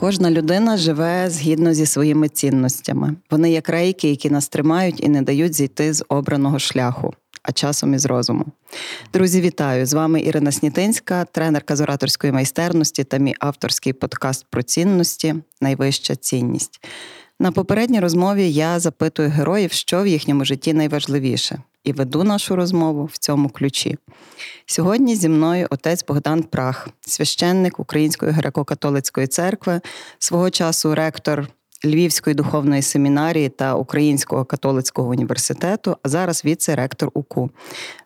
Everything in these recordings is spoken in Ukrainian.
Кожна людина живе згідно зі своїми цінностями. Вони як рейки, які нас тримають і не дають зійти з обраного шляху, а часом із розуму. Друзі, вітаю! З вами Ірина Снітинська, тренерка з ораторської майстерності та мій авторський подкаст про цінності Найвища цінність. На попередній розмові я запитую героїв, що в їхньому житті найважливіше, і веду нашу розмову в цьому ключі. Сьогодні зі мною отець Богдан Прах, священник Української греко-католицької церкви, свого часу ректор Львівської духовної семінарії та Українського католицького університету, а зараз віце-ректор УКУ,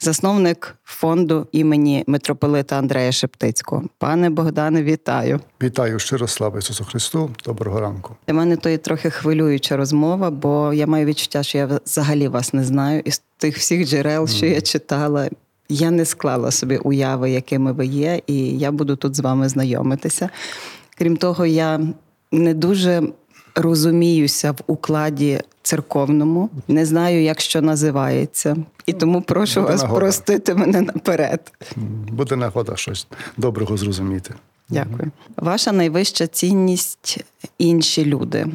засновник фонду імені митрополита Андрея Шептицького. Пане Богдане, вітаю! Вітаю щиро слава Ісусу Христу. Доброго ранку. Для мене то є трохи хвилююча розмова, бо я маю відчуття, що я взагалі вас не знаю із тих всіх джерел, що я читала. Я не склала собі уяви, якими ви є, і я буду тут з вами знайомитися. Крім того, я не дуже розуміюся в укладі церковному, не знаю, як що називається, і тому прошу Буде вас нагода. простити мене наперед. Буде нагода щось доброго зрозуміти. Дякую. Ваша найвища цінність інші люди.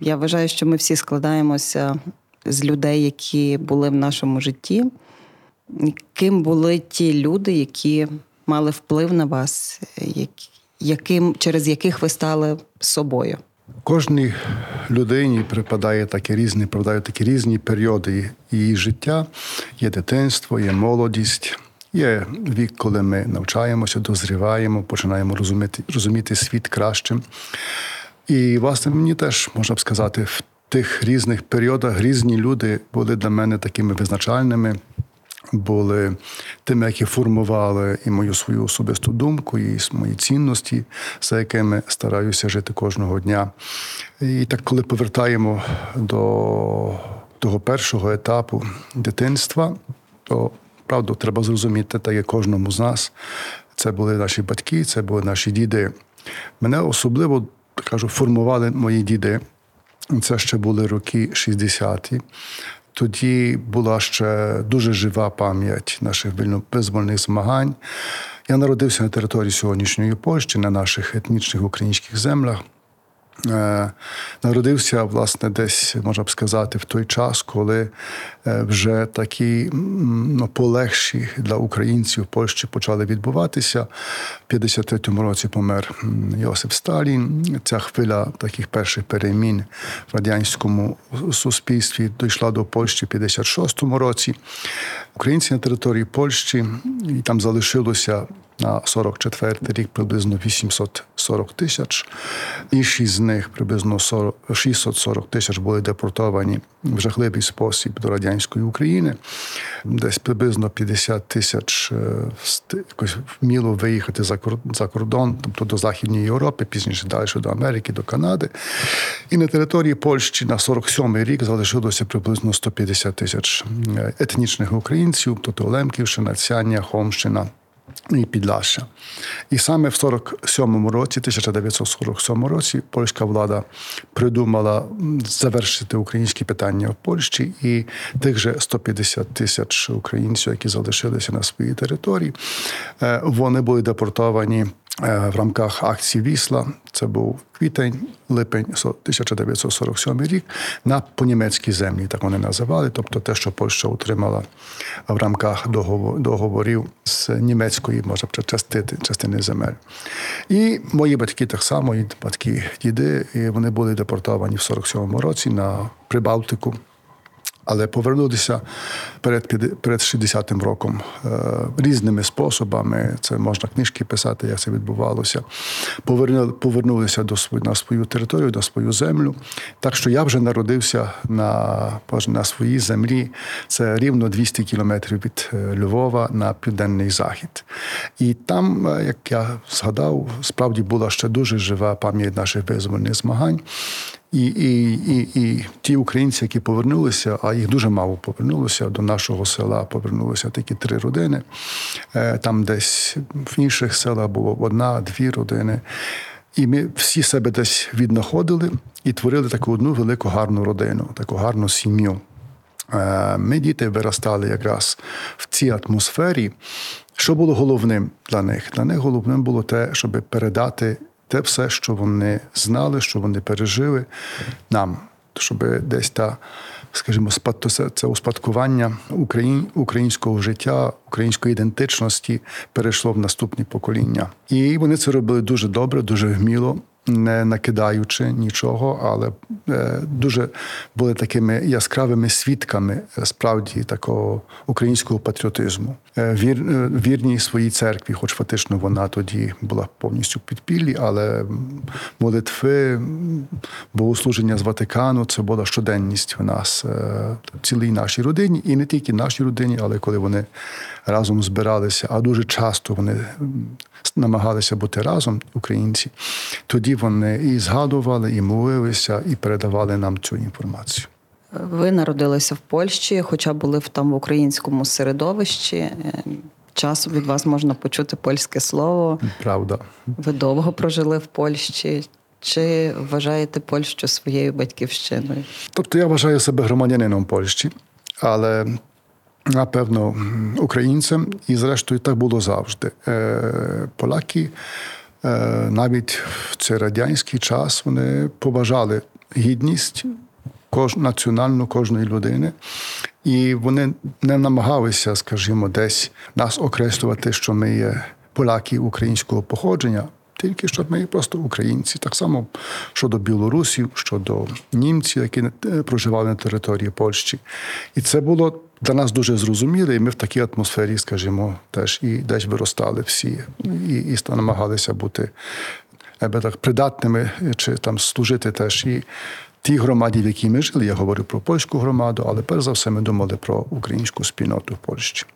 Я вважаю, що ми всі складаємося з людей, які були в нашому житті. Ким були ті люди, які мали вплив на вас, яким, через яких ви стали собою? Кожній людині припадає такі різні, припадають такі різні періоди її життя. Є дитинство, є молодість, є вік, коли ми навчаємося, дозріваємо, починаємо розуміти, розуміти світ кращим. І, власне, мені теж можна б сказати, в тих різних періодах різні люди були для мене такими визначальними. Були тими, які формували і мою свою особисту думку, і мої цінності, за якими стараюся жити кожного дня. І так, коли повертаємо до того першого етапу дитинства, то правду треба зрозуміти, так як кожному з нас. Це були наші батьки, це були наші діди. Мене особливо кажу, формували мої діди. Це ще були роки 60-ті. Тоді була ще дуже жива пам'ять наших вільно- змагань. Я народився на території сьогоднішньої Польщі, на наших етнічних українських землях. Е, Народився, власне, десь, можна б сказати, в той час, коли е, вже такі ну, полегші для українців в Польщі почали відбуватися. В 53-му році помер Йосип Сталін. Ця хвиля таких перших перемін в радянському суспільстві дійшла до Польщі в 56-му році. Українці на території Польщі, і там залишилося на 44 рік приблизно 840 тисяч. Інші з них приблизно 40, 640 тисяч були депортовані в жахливий спосіб до радянської України. Десь приблизно 50 тисяч е, якось вміло виїхати за кор- кордон, тобто до Західної Європи, пізніше далі до Америки, до Канади. І на території Польщі на 47-й рік залишилося приблизно 150 тисяч е, етнічних українців, тобто Лемківщина, Цяння, Хомщина. І Підлаща. І саме в 47-му році, 1947 році, польська влада придумала завершити українські питання в Польщі, і тих же 150 тисяч українців, які залишилися на своїй території, е, вони були депортовані в рамках акції Вісла. Це був квітень, липень 1947 рік на понімецькій землі, так вони називали. Тобто те, що Польща отримала в рамках договорів з німецької, може частини, частини земель. І мої батьки так само, і батьки діди, і вони були депортовані в 47-му році на Прибалтику. Але повернулися перед перед 60-м роком е, різними способами. Це можна книжки писати, як це відбувалося. Повернули, повернулися до свою, на свою територію, до свою землю. Так що я вже народився на на своїй землі. Це рівно 200 кілометрів від е, Львова на південний захід. І там, е, як я згадав, справді була ще дуже жива пам'ять наших визвольних змагань. І і, і, і ті українці, які повернулися, а їх дуже мало повернулося до нашого села. Повернулися такі три родини. Е, там десь в інших селах було одна-дві родини. І ми всі себе десь віднаходили і творили таку одну велику гарну родину, таку гарну сім'ю. Е, ми діти виростали якраз в цій атмосфері. Що було головним для них? Для них головним було те, щоб передати те все, що вони знали, що вони пережили нам, щоб десь та, скажімо, це успадкування українського життя, української ідентичності перейшло в наступні покоління. І вони це робили дуже добре, дуже вміло не накидаючи нічого, але е, дуже були такими яскравими свідками е, справді такого українського патріотизму. Е, вір, вірні своїй церкві, хоч фактично вона тоді була повністю підпіллі, але молитви, богослуження з Ватикану це була щоденність в нас в цілій нашій родині, і не тільки нашій родині, але коли вони разом збиралися, а дуже часто вони намагалися бути разом, українці, тоді вони і згадували, і молилися, і передавали нам цю інформацію. Ви народилися в Польщі, хоча були в там в українському середовищі. Е, часом від вас можна почути польське слово. Правда. Ви довго прожили в Польщі. Чи вважаєте Польщу своєю батьківщиною? Тобто я вважаю себе громадянином Польщі, але напевно, українцям, і, зрештою, так було завжди. Е, поляки е, навіть в цей радянський час вони побажали гідність кож, національну кожної людини. І вони не намагалися, скажімо, десь нас окреслювати, що ми є поляки українського походження. Тільки що ми просто українці, так само щодо білорусів, щодо німців, які проживали на території Польщі. І це було для нас дуже зрозуміле, і ми в такій атмосфері, скажімо, теж і десь виростали всі, і і намагалися бути так придатними чи там служити теж і тій громаді, в якій ми жили. Я говорю про польську громаду, але перш за все ми думали про українську спільноту в Польщі.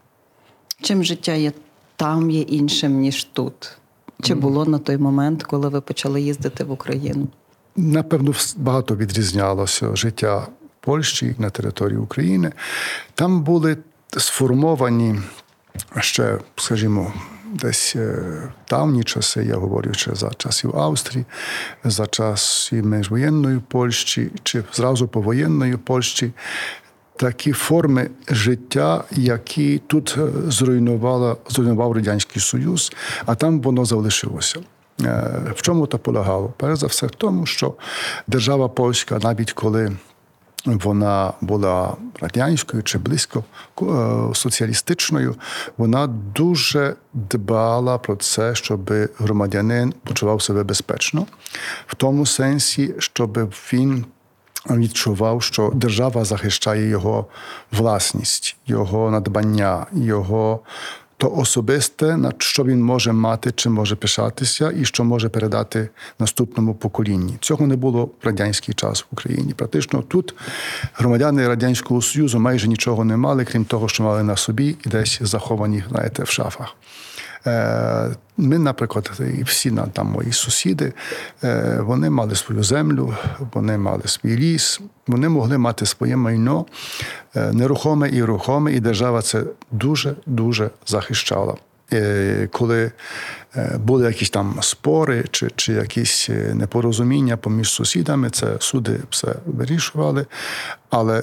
Чим життя є там є іншим, ніж тут? Чи було на той момент, коли ви почали їздити в Україну? Напевно, багато відрізнялося життя Польщі на території України. Там були сформовані ще, скажімо, десь е, давні часи, я говорю ще за часів Австрії, за часів міжвоєнної Польщі чи зразу повоєнної Польщі. Такі форми життя, які тут е, зруйнувала, зруйнував Радянський Союз, а там воно залишилося. Е, в чому то полягало? Перш за все, в тому, що держава польська, навіть коли вона була радянською чи близько е, соціалістичною. Вона дуже дбала про це, щоб громадянин почував себе безпечно, в тому сенсі, щоб він. Відчував, що держава захищає його власність, його надбання, його то особисте, на що він може мати, чим може пишатися, і що може передати наступному поколінні. Цього не було в радянський час в Україні. Практично тут громадяни радянського союзу майже нічого не мали, крім того, що мали на собі і десь заховані, знаєте, в шафах. Е, ми, наприклад, і всі там мої сусіди, е, вони мали свою землю, вони мали свій ліс, вони могли мати своє майно е, нерухоме і рухоме, і держава це дуже дуже захищала. Коли були якісь там спори чи чи якісь непорозуміння поміж сусідами, це суди все вирішували, але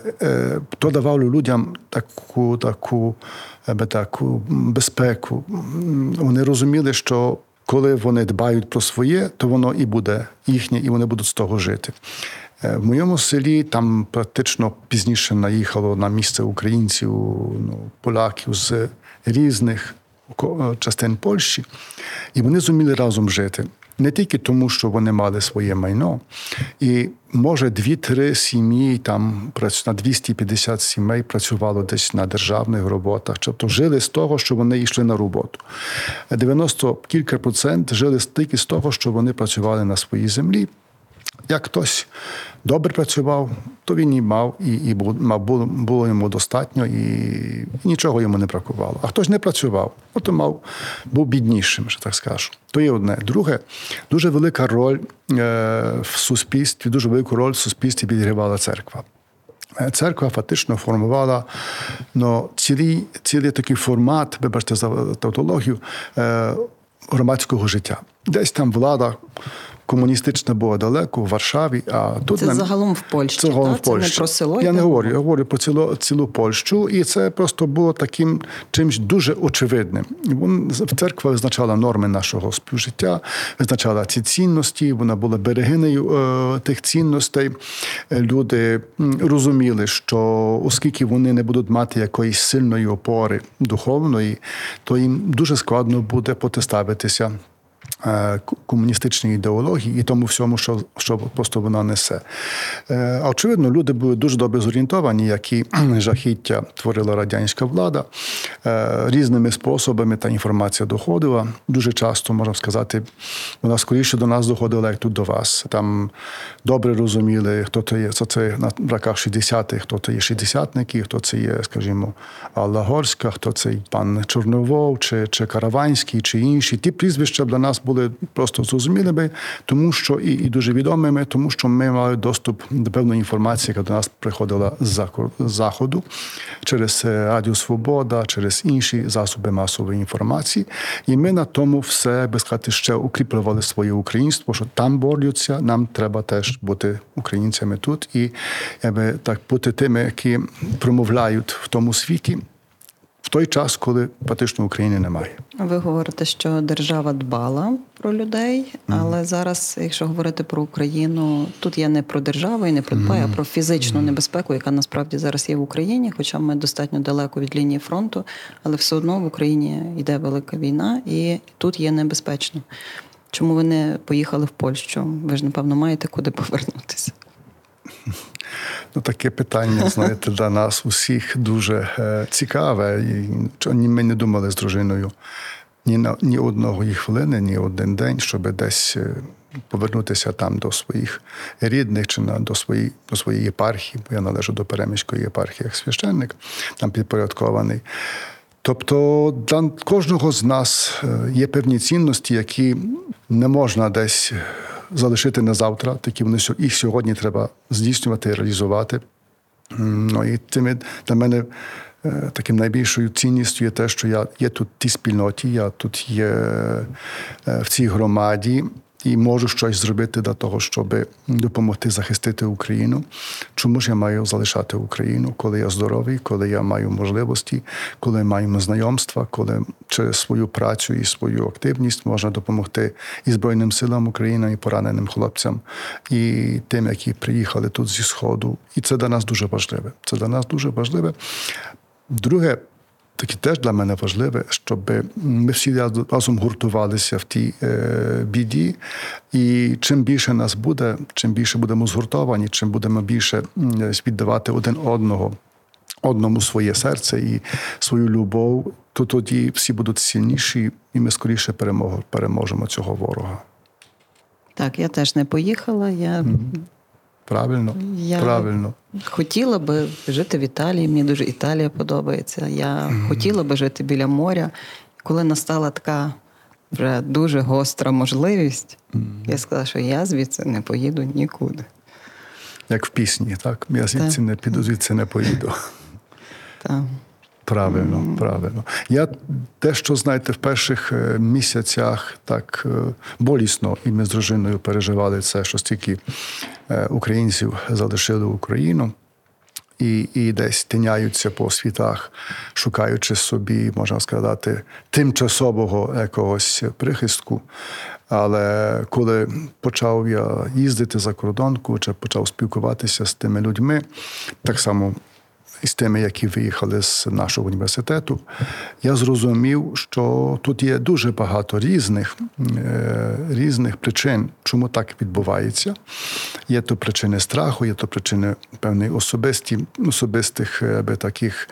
то давало людям таку таку таку безпеку. Вони розуміли, що коли вони дбають про своє, то воно і буде їхнє, і вони будуть з того жити. Е, в моєму селі там практично пізніше наїхало на місце українців, ну, поляків з різних частин Польщі, і вони зуміли разом жити. Не тільки тому, що вони мали своє майно, і може дві-три сім'ї там на 250 сімей працювало десь на державних роботах, тобто жили з того, що вони йшли на роботу. 90 кілька процент жили тільки з того, що вони працювали на своїй землі. Як хтось добре працював, то він і мав, і і було, було йому достатньо, і, і нічого йому не бракувало. А хтось не працював, то мав, був біднішим, що так скажу. То є одне. Друге, дуже велика роль е, в суспільстві, дуже велику роль в суспільстві відігравала церква. Е, церква фактично формувала ну, цілий, цілий такий формат, вибачте за тавтологію, е, громадського життя. Десь там влада комуністична була далеко в Варшаві. А тут це нам... загалом в Польщі. Це загалом в Польщі. Це не про село. Я не говорю, я говорю про цілу цілу Польщу, і це просто було таким чимось дуже очевидним. Церква визначала норми нашого співжиття, визначала ці цінності. Вона була берегинею е, тих цінностей. Люди розуміли, що оскільки вони не будуть мати якоїсь сильної опори духовної, то їм дуже складно буде протиставитися Е, комуністичної ідеології і тому всьому, що що просто вона несе. Е, очевидно, люди були дуже добре зорієнтовані, які жахіття творила радянська влада. Е, різними способами та інформація доходила. Дуже часто, можна сказати, вона скоріше до нас доходила, як тут до вас. Там добре розуміли, хто це є, це, це на браках 60-х, хто це є шістдесятники, хто це є, скажімо, Алла Горська, хто це пан Чорновол, чи, чи Караванський, чи інші. Ті прізвища для нас були просто зрозумілими, тому що і і дуже відомими, тому що ми мали доступ до певної інформації, яка до нас приходила з заходу через е, Радіо Свобода, через інші засоби масової інформації. І ми на тому все би сказати ще укріплювали своє українство, що там борються. Нам треба теж бути українцями тут і якби так бути тими, які промовляють в тому світі в той час, коли фактично України немає. Ви говорите, що держава дбала про людей, але mm-hmm. зараз, якщо говорити про Україну, тут я не про державу і не про дбаю, mm-hmm. а про фізичну mm-hmm. небезпеку, яка насправді зараз є в Україні, хоча ми достатньо далеко від лінії фронту, але все одно в Україні йде велика війна, і тут є небезпечно. Чому ви не поїхали в Польщу? Ви ж напевно маєте куди повернутися? Ну, таке питання, знаєте, для нас усіх дуже е, цікаве. І Ми не думали з дружиною ні на ні одного їх хвилини, ні один день, щоб десь е, повернутися там до своїх рідних чи на до своєї до своєї єпархії, бо я належу до Переміської єпархії як священник, там підпорядкований. Тобто для кожного з нас е, є певні цінності, які не можна десь залишити на завтра. Такі вони їх сьогодні треба здійснювати, реалізувати. Ну і тими для мене е, таким найбільшою цінністю є те, що я є тут в тій спільноті, я тут є е, в цій громаді і можу щось зробити для того, щоб допомогти захистити Україну. Чому ж я маю залишати Україну, коли я здоровий, коли я маю можливості, коли маємо знайомства, коли через свою працю і свою активність можна допомогти і Збройним силам України, і пораненим хлопцям, і тим, які приїхали тут зі Сходу. І це для нас дуже важливе. Це для нас дуже важливе. Друге, таке теж для мене важливе, щоб ми всі разом гуртувалися в тій е, біді. І чим більше нас буде, чим більше будемо згуртовані, чим будемо більше віддавати один одного. Одному своє серце і свою любов, то тоді всі будуть сильніші, і ми скоріше переможемо цього ворога. Так, я теж не поїхала. Я Правильно, я правильно. Хотіла би жити в Італії. Мені дуже Італія подобається. Я mm-hmm. хотіла би жити біля моря. Коли настала така вже дуже гостра можливість, mm-hmm. я сказала, що я звідси не поїду нікуди. Як в пісні, так? Я звідси так. не піду, звідси не поїду. Так. Правильно, mm. правильно. Я те, що знаєте, в перших е, місяцях так е, болісно, і ми з дружиною переживали це, що стільки е, українців залишили Україну. І і десь тиняються по світах, шукаючи собі, можна сказати, тимчасового якогось прихистку. Але коли почав я їздити за кордонку, чи почав спілкуватися з тими людьми, так само із тими, які виїхали з нашого університету, я зрозумів, що тут є дуже багато різних е, різних причин, чому так відбувається. Є то причини страху, є то причини певної особисті, особистих аби таких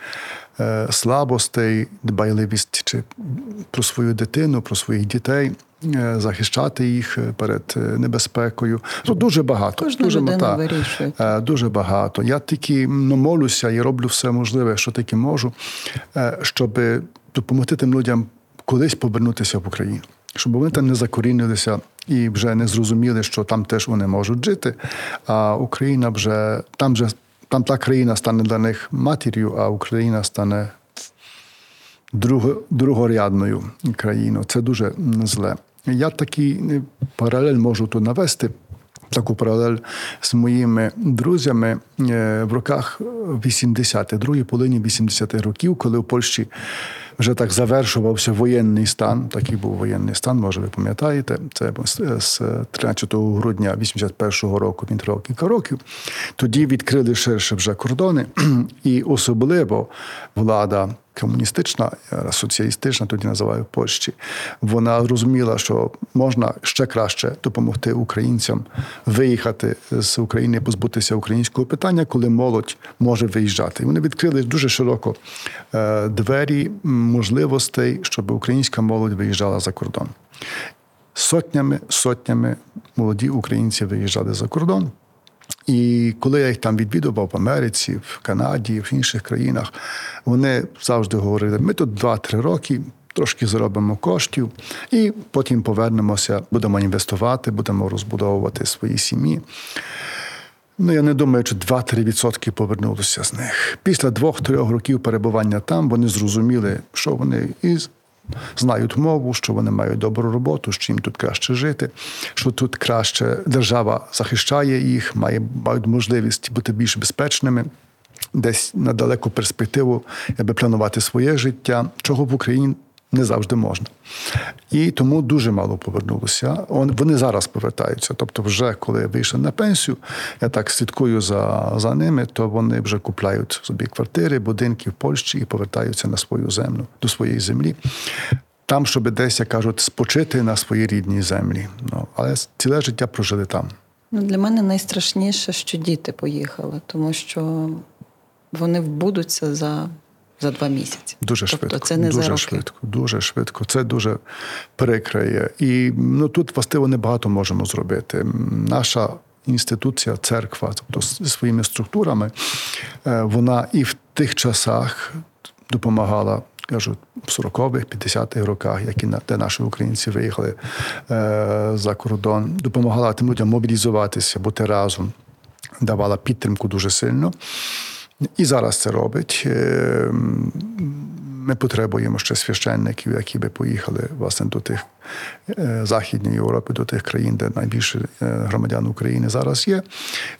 Е, слабостей, дбайливість чи про свою дитину, про своїх дітей. Е, захищати їх е, перед небезпекою. Ну, Дуже багато. Кожна дуже людина та, вирішує. Дуже багато. Я тільки ну, молюся і роблю все можливе, що таки можу, щоб допомогти тим людям колись повернутися в Україну, щоб вони там не закорінилися і вже не зрозуміли, що там теж вони можуть жити. А Україна вже там вже там та країна стане для них матір'ю, а Україна стане другорядною країною. Це дуже зле. Я такий паралель можу тут навести. Таку паралель з моїми друзями е, в роках 80-х, другій половині 80-х років, коли в Польщі вже так завершувався воєнний стан. Такий був воєнний стан, може ви пам'ятаєте. Це з 13 грудня 81-го року, він тривав кілька років. Тоді відкрили ширше вже кордони, і особливо влада комуністична, соціалістична, тоді називаю Польщі, вона розуміла, що можна ще краще допомогти українцям виїхати з України, позбутися українського питання, коли молодь може виїжджати. І Вони відкрили дуже широко е, двері можливостей, щоб українська молодь виїжджала за кордон. Сотнями, сотнями молоді українці виїжджали за кордон. І коли я їх там відвідував в Америці, в Канаді, в інших країнах, вони завжди говорили: ми тут 2-3 роки. Трошки заробимо коштів, і потім повернемося, будемо інвестувати, будемо розбудовувати свої сім'ї. Ну, я не думаю, що 2-3% повернулися з них. Після двох-трьох років перебування там вони зрозуміли, що вони із знають мову, що вони мають добру роботу, що їм тут краще жити, що тут краще держава захищає їх, має мають можливість бути більш безпечними. Десь на далеку перспективу, аби планувати своє життя, чого в Україні не завжди можна. І тому дуже мало повернулося. Вони зараз повертаються. Тобто, вже коли вийшли на пенсію, я так слідкую за за ними, то вони вже купляють собі квартири, будинки в Польщі і повертаються на свою землю, до своєї землі. Там, щоб десь, як кажуть, спочити на своїй рідній землі. Ну, Але ціле життя прожили там. Ну, Для мене найстрашніше, що діти поїхали, тому що вони вбудуться за за два місяці. Дуже тобто швидко. Це не дуже за роки. швидко, дуже швидко. Це дуже перекриє. І ну тут властиво небагато можемо зробити. Наша інституція, церква, тобто зі своїми структурами, е, вона і в тих часах допомагала. Кажу, в 40-х, 50-х роках, які де наші українці виїхали е, за кордон, допомагала тим людям мобілізуватися, бути разом, давала підтримку дуже сильно. І зараз це робить. Е, ми потребуємо ще священників, які би поїхали власне до тих е, Західної Європи, до тих країн, де найбільше е, громадян України зараз є,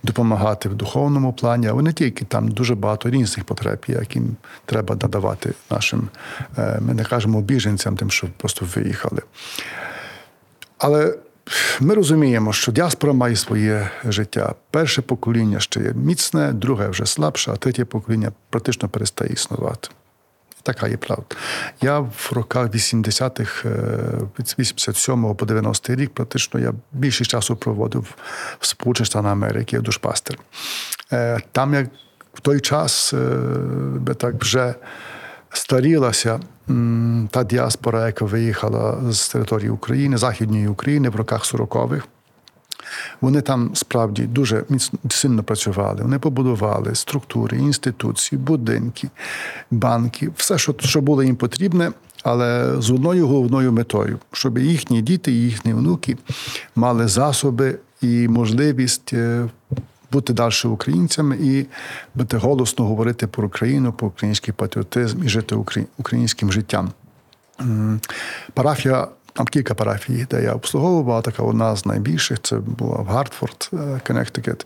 допомагати в духовному плані, але не тільки там дуже багато різних потреб, яким треба надавати нашим, ми не кажемо біженцям, тим, що просто виїхали. Але ми розуміємо, що діаспора має своє життя. Перше покоління ще є міцне, друге вже слабше, а третє покоління практично перестає існувати. Така є правда. Я в роках 80-х, від 87 по 90-й рік, практично я більшість часу проводив в Сполучених Штатах Америки, я душпастер. Е, там як в той час е, би так вже старілася та діаспора, яка виїхала з території України, Західної України в роках 40-х. Вони там справді дуже сильно працювали. Вони побудували структури, інституції, будинки, банки, все, що що було їм потрібне, але з одною головною метою, щоб їхні діти, їхні внуки мали засоби і можливість е, бути далі українцями і бути голосно говорити про Україну, про український патріотизм і жити українським життям. Парафія. Там кілька парафій, де я обслуговував, така одна з найбільших це була в Гартфорд, Коннектикет.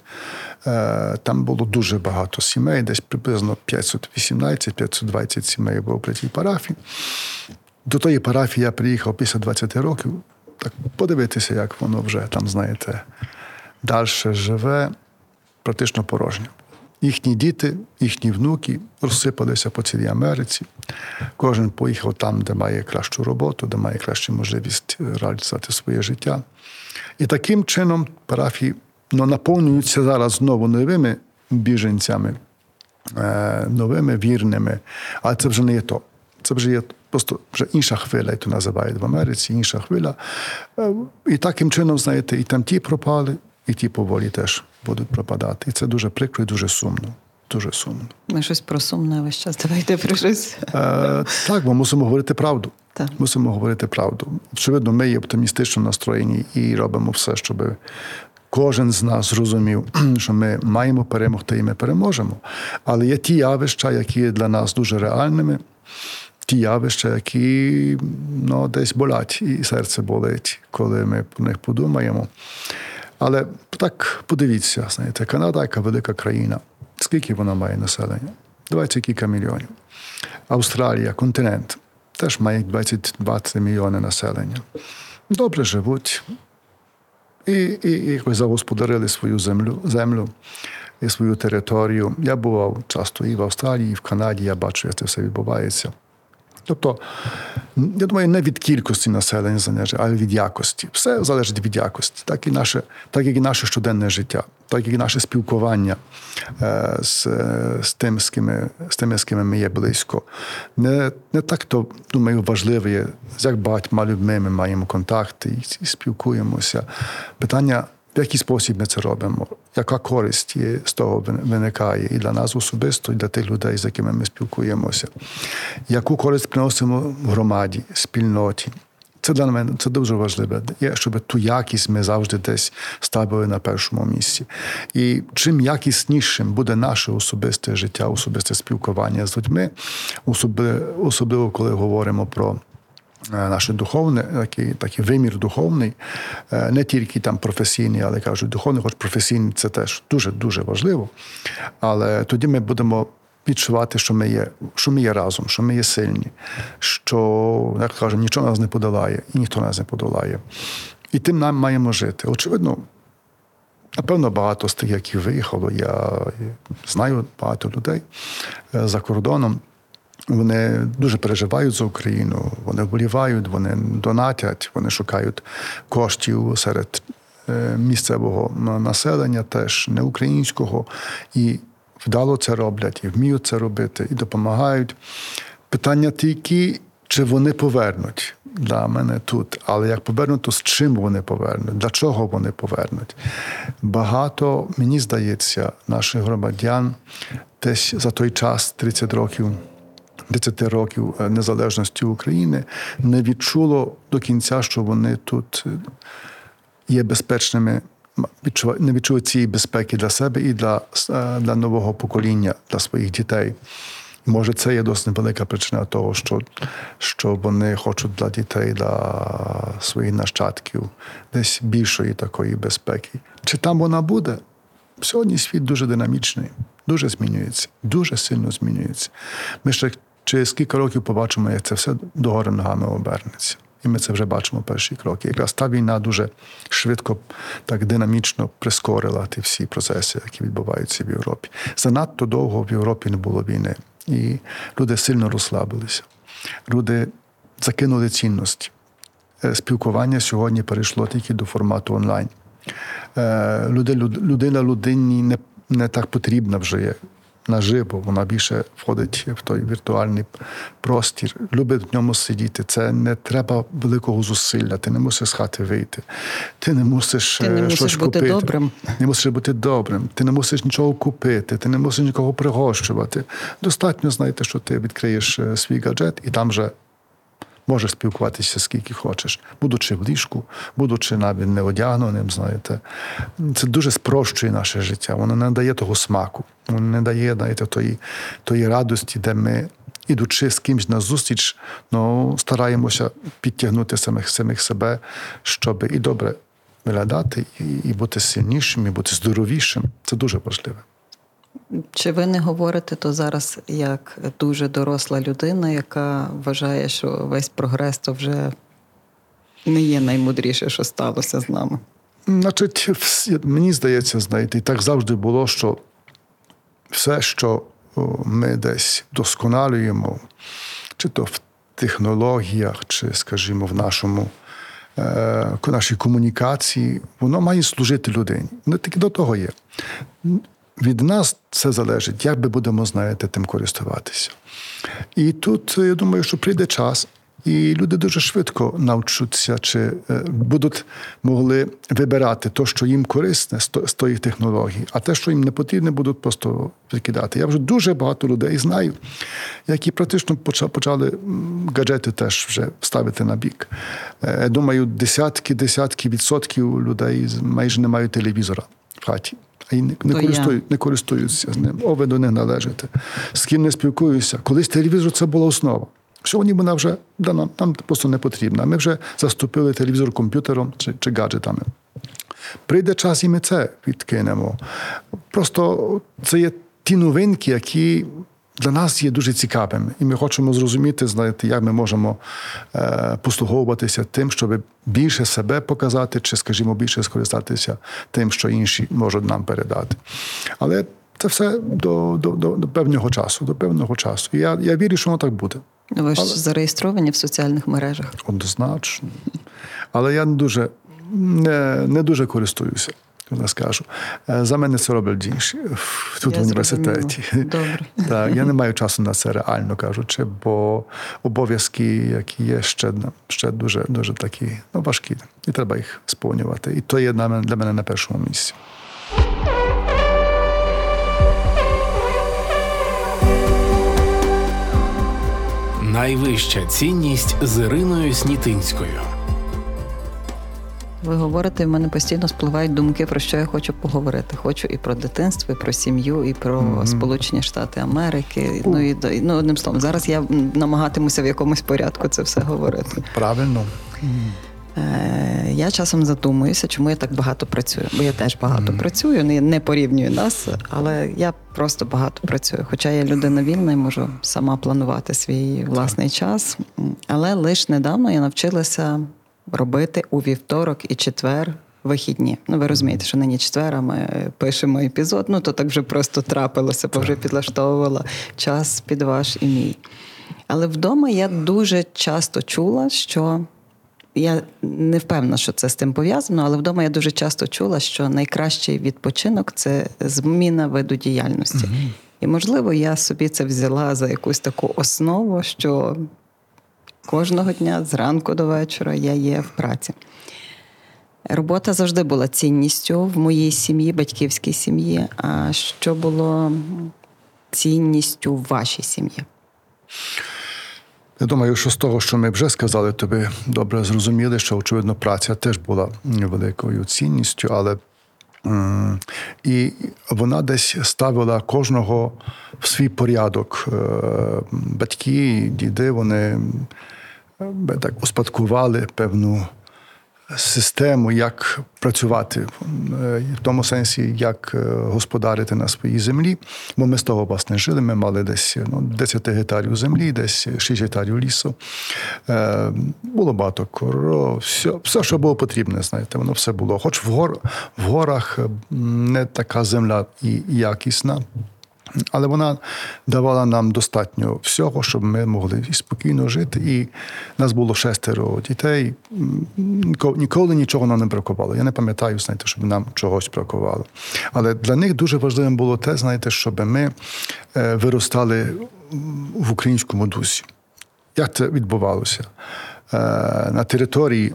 Е, там було дуже багато сімей, десь приблизно 518-520 сімей було при цій парафії. До тої парафії я приїхав після 20 років, так подивитися, як воно вже там, знаєте, далі живе практично порожньо. їхні діти, їхні внуки розсипалися по цілій Америці. Кожен поїхав там, де має кращу роботу, де має кращу можливість реалізувати своє життя. І таким чином парафії ну, наповнюються зараз знову новими біженцями, е, новими вірними, але це вже не є то. Це вже є просто вже інша хвиля, як то називають в Америці, інша хвиля. Е, І таким чином, знаєте, і там ті пропали, і ті поволі теж будуть пропадати. І це дуже прикро і дуже сумно. Дуже сумно. Ми щось про сумне весь час. Давайте про щось. Е, так, бо мусимо говорити правду. Так. Мусимо говорити правду. Очевидно, ми є оптимістично настроєні і робимо все, щоб кожен з нас зрозумів, що ми маємо перемогти і ми переможемо. Але є ті явища, які є для нас дуже реальними, ті явища, які ну, десь болять, і серце болить, коли ми про них подумаємо. Але так подивіться, знаєте, Канада, яка велика країна, скільки вона має населення? 20 кілька мільйонів. Австралія, континент, теж має 20 20 мільйони населення. Добре живуть. І, і, і якось загосподарили свою землю, землю і свою територію. Я бував часто і в Австралії, і в Канаді, я бачу, як це все відбувається. Тобто, я думаю, не від кількості населення залежить, а від якості. Все залежить від якості, так і наше, так як і наше щоденне життя, так як і наше спілкування е, з, з, тим, з, ким, з тими, з ким ми є близько. Не не так то, думаю, важливо є, з як багатьма людьми ми маємо контакти і, і спілкуємося. Питання. В який спосіб ми це робимо? Яка користь є з того виникає і для нас особисто, і для тих людей, з якими ми спілкуємося? Яку користь приносимо громаді, спільноті? Це для мене це дуже важливо, щоб ту якість ми завжди десь ставили на першому місці. І чим якіснішим буде наше особисте життя, особисте спілкування з людьми, особливо коли говоримо про. Наше духовне, такий такий вимір духовний, не тільки там професійний, але кажуть, духовний, хоч професійний це теж дуже-дуже важливо. Але тоді ми будемо відчувати, що ми є, що ми є разом, що ми є сильні, що, як кажемо, нічого нас не подолає, і ніхто нас не подолає. І тим нам маємо жити. Очевидно, напевно, багато з тих, які виїхало, я знаю багато людей за кордоном. Вони дуже переживають за Україну, вони вболівають, вони донатять, вони шукають коштів серед місцевого населення, теж не українського. І вдало це роблять, і вміють це робити, і допомагають. Питання тільки, чи вони повернуть для мене тут, але як повернуть, то з чим вони повернуть, для чого вони повернуть. Багато, мені здається, наших громадян десь за той час 30 років. 10 років незалежності України не відчуло до кінця, що вони тут є безпечними, не відчують цієї безпеки для себе і для, для нового покоління, для своїх дітей. Може, це є досить велика причина того, що що вони хочуть для дітей, для своїх нащадків десь більшої такої безпеки. Чи там вона буде? Сьогодні світ дуже динамічний, дуже змінюється, дуже сильно змінюється. Ми ще через кілька років побачимо, як це все догори ногами обернеться. І ми це вже бачимо перші кроки. Якраз та війна дуже швидко, так динамічно прискорила ті всі процеси, які відбуваються в Європі. Занадто довго в Європі не було війни, і люди сильно розслабилися. Люди закинули цінності. Спілкування сьогодні перейшло тільки до формату онлайн. Людина людині не, не так потрібна вже є наживо, вона більше входить в той віртуальний простір, любить в ньому сидіти. Це не треба великого зусилля. Ти не мусиш з хати вийти. Ти не мусиш ти не мусиш щось бути купити. добрим. Не мусиш бути добрим. Ти не мусиш нічого купити, ти не мусиш нікого пригощувати. Достатньо знаєте, що ти відкриєш свій гаджет і там вже. Можеш спілкуватися скільки хочеш, будучи в ліжку, будучи навіть неодягненим, знаєте. Це дуже спрощує наше життя. Воно не дає того смаку, воно не дає знаєте, тої, тої радості, де ми, ідучи з кимось на зустріч, ну, стараємося підтягнути самих самих себе, щоб і добре виглядати, і, і бути сильнішим, і бути здоровішим. Це дуже важливо. Чи ви не говорите то зараз як дуже доросла людина, яка вважає, що весь прогрес то вже не є наймудріше, що сталося з нами? Значить, мені здається, знаєте, і так завжди було, що все, що ми десь досконалюємо, чи то в технологіях, чи, скажімо, в нашому. Е, нашій комунікації, воно має служити людині. Не тільки до того є. Від нас це залежить, як ми будемо, знаєте, тим користуватися. І тут я думаю, що прийде час, і люди дуже швидко навчуться, чи е, будуть могли вибирати те, що їм корисне з тої технології, а те, що їм не потрібне, будуть просто викидати. Я вже дуже багато людей знаю, які практично почали гаджети теж вже ставити на бік. Е, думаю, десятки, десятки відсотків людей майже не мають телевізора в хаті. А й не, не, користую, не користуються з ним. О, ви до них належите. З ким не спілкуюся. Колись телевізор це була основа. Сьогодні вона вже да, нам, нам просто не потрібна. Ми вже заступили телевізор комп'ютером чи, чи гаджетами. Прийде час, і ми це відкинемо. Просто це є ті новинки, які для нас є дуже цікавими. І ми хочемо зрозуміти, знаєте, як ми можемо е, послуговуватися тим, щоб більше себе показати, чи, скажімо, більше скористатися тим, що інші можуть нам передати. Але це все до до, до, до певного часу. До певного часу. І я я вірю, що воно так буде. Ви ж Але... зареєстровані в соціальних мережах. Однозначно. Але я не дуже не, не дуже користуюся. Я скажу. Е, за мене це роблять інші тут я в університеті. Добре. Так, Я не маю часу на це, реально кажучи, бо обов'язки, які є, ще ще дуже дуже такі ну, важкі, і треба їх сповнювати. І то є для мене, для мене на першому місці. Найвища цінність з Іриною Снітинською. Ви говорите, в мене постійно спливають думки, про що я хочу поговорити. Хочу і про дитинство, і про сім'ю, і про mm-hmm. Сполучені Штати Америки. Ну і ну, одним словом, зараз я намагатимуся в якомусь порядку це все говорити. Правильно. Е, я часом задумуюся, чому я так багато працюю. Бо я теж багато mm. працюю, не, не порівнюю нас, але я просто багато працюю. Хоча я людина вільна і можу сама планувати свій власний час. Але лише недавно я навчилася робити у вівторок і четвер. Вихідні. Ну, ви розумієте, що нині четвер, а ми пишемо епізод, ну то так вже просто трапилося, бо вже підлаштовувала час під ваш і мій. Але вдома я дуже часто чула, що я не впевнена, що це з тим пов'язано, але вдома я дуже часто чула, що найкращий відпочинок це зміна виду діяльності. І, можливо, я собі це взяла за якусь таку основу, що кожного дня зранку до вечора я є в праці. Робота завжди була цінністю в моїй сім'ї, батьківській сім'ї. А що було цінністю в вашій сім'ї? Я думаю, що з того, що ми вже сказали, то ви добре зрозуміли, що очевидно праця теж була великою цінністю, але і вона десь ставила кожного в свій порядок. Е, батьки, діди, вони так успадкували певну систему, як працювати е, в тому сенсі, як е, господарити на своїй землі. Бо ми з того власне жили. Ми мали десь ну, 10 гектарів землі, десь 6 гектарів лісу. Е, Було багато коров, все, все, що було потрібне, знаєте, воно все було. Хоч в, гор, в горах не така земля і якісна. Але вона давала нам достатньо всього, щоб ми могли спокійно жити. І нас було шестеро дітей. Ніколи нічого нам не бракувало. Я не пам'ятаю, знаєте, щоб нам чогось бракувало. Але для них дуже важливим було те, знаєте, щоб ми е, виростали в українському дусі. Як це відбувалося? Е, на території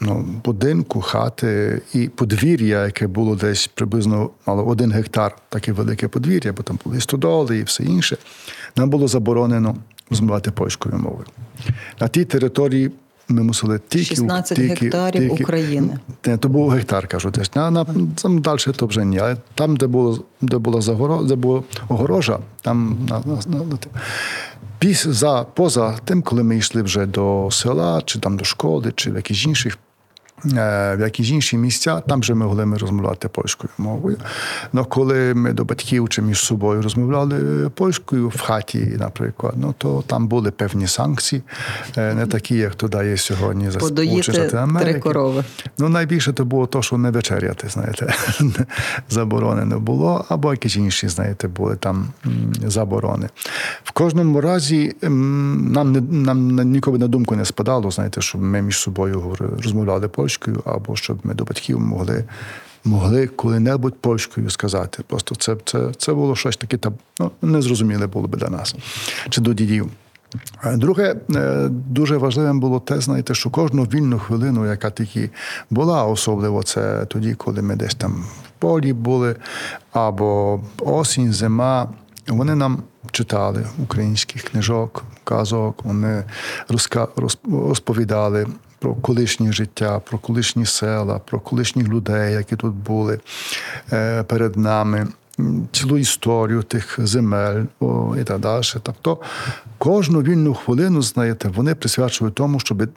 ну, будинку, хати і подвір'я, яке було десь приблизно мало один гектар, таке велике подвір'я, бо там були стодоли і все інше. Нам було заборонено розмовляти польською мовою. На тій території. Ми мусили тільки 16 тільки, гектарів тільки, України. Не, то був гектар, кажу, десь. На, на, там далі то вже ні. Але там, де було де була загоро, де була огорожа, там на, на, на, піс, за, поза тим, коли ми йшли вже до села, чи там до школи, чи в якихось інших в якісь інші місця, там вже могли ми розмовляти польською мовою. Але коли ми до батьків чи між собою розмовляли польською в хаті, наприклад, ну то там були певні санкції, е, не такі, як то дає сьогодні за Америки. Три корови. Ну найбільше то було то, що не вечеряти, знаєте, заборонено було, або якісь інші, знаєте, були там заборони. В кожному разі нам не нам ніколи на думку не спадало, знаєте, щоб ми між собою розмовляли польською польською, або щоб ми до батьків могли могли коли-небудь польською сказати. Просто це це, це було щось таке там, ну, незрозуміле було би для нас чи до дідів. Друге, е, дуже важливим було те, знаєте, що кожну вільну хвилину, яка тільки була, особливо це тоді, коли ми десь там в полі були, або осінь, зима, вони нам читали українських книжок, казок, вони розповідали про колишнє життя, про колишні села, про колишніх людей, які тут були е, перед нами. Цілу історію тих земель і так далі. Тобто кожну вільну хвилину, знаєте, вони присвячують тому, щоб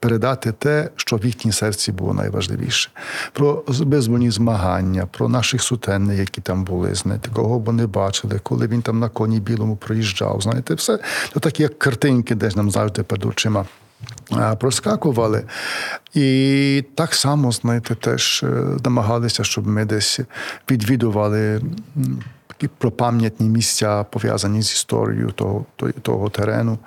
передати те, що в їхній серці було найважливіше. Про безвольні змагання, про наших сутенних, які там були, знаєте, кого вони бачили, коли він там на коні білому проїжджав. Знаєте, все то такі як картинки, десь нам завжди перед очима проскакували. І так само, знаєте, теж е, намагалися, щоб ми десь відвідували такі пропам'ятні місця, пов'язані з історією того того, терену,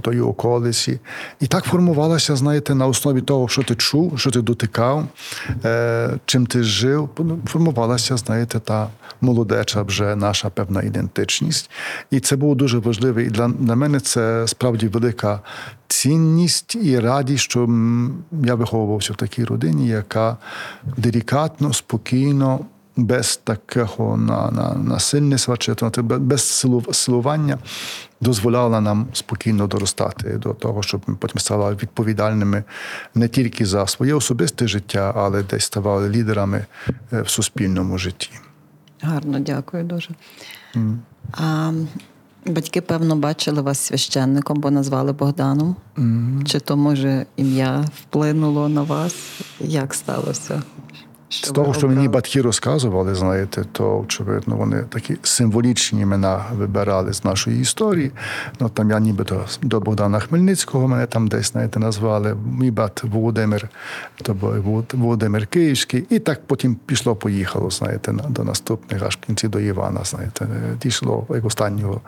тої околиці. І так формувалося, знаєте, на основі того, що ти чув, що ти дотикав, чим ти жив, формувалася, знаєте, та молодеча вже наша певна ідентичність. І це було дуже важливо. І для, для мене це справді велика. Цінність і радість, що я виховувався в такій родині, яка делікатно, спокійно без такого на, на, насильництва чи без силування дозволяла нам спокійно доростати до того, щоб ми потім стали відповідальними не тільки за своє особисте життя, але десь ставали лідерами е, в суспільному житті. Гарно, дякую дуже. Mm. А Батьки, певно, бачили вас священником, бо назвали Богданом. Mm-hmm. Чи то, може, ім'я вплинуло на вас? Як сталося? З того, що мені батьки розказували, знаєте, то очевидно вони такі символічні імена вибирали з нашої історії. Ну там я нібито до Богдана Хмельницького мене там десь знаєте, назвали. Мій брат Володимир, то Володимир Київський, і так потім пішло-поїхало, знаєте, до наступних аж в кінці до Івана. Знаєте, дійшло як останнього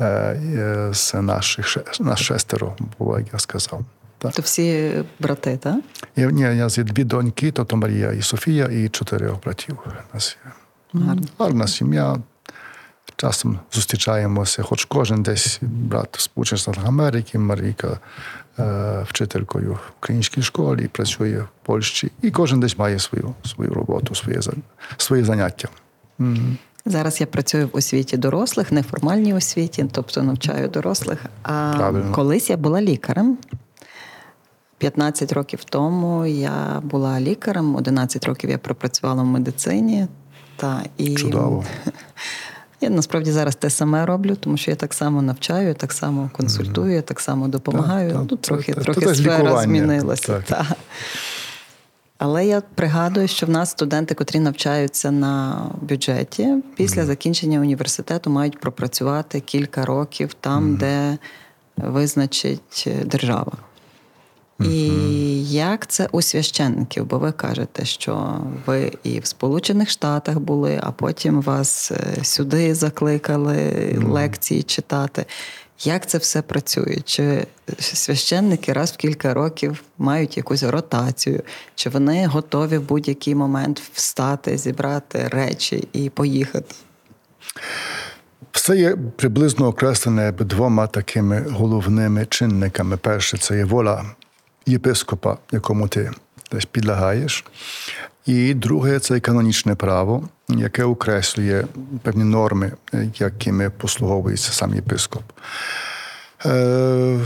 е, е, з наших нас шестеро було, як я сказав. Так. То всі брати, так? Я, ні, я з дві доньки, то, то Марія і Софія, і чотирьох братів. Нас є. Гарна. Гарна сім'я. Часом зустрічаємося, хоч кожен десь брат Сполучених Штатах Америки, Марійка е, вчителькою в українській школі, працює в Польщі, і кожен десь має свою свою роботу, своє своє заняття. Зараз я працюю в освіті дорослих, неформальній освіті, тобто навчаю дорослих. А Правильно. колись я була лікарем. 15 років тому я була лікарем, 11 років я пропрацювала в медицині. Та, і Чудово. Я насправді зараз те саме роблю, тому що я так само навчаю, так само консультую, mm-hmm. так само допомагаю. Так, Тут трохи це, трохи сфера змінилася. Так. Та. Але я пригадую, що в нас студенти, котрі навчаються на бюджеті, після mm-hmm. закінчення університету мають пропрацювати кілька років там, mm-hmm. де визначить держава. І як це у священників? Бо ви кажете, що ви і в Сполучених Штатах були, а потім вас е, сюди закликали лекції читати. Як це все працює? Чи священники раз в кілька років мають якусь ротацію? Чи вони готові в будь-який момент встати, зібрати речі і поїхати? Все є приблизно окреслене двома такими головними чинниками. Перше, це є воля єпископа, якому ти десь підлягаєш. І друге це канонічне право, яке окреслює певні норми, якими послуговується сам єпископ. Е,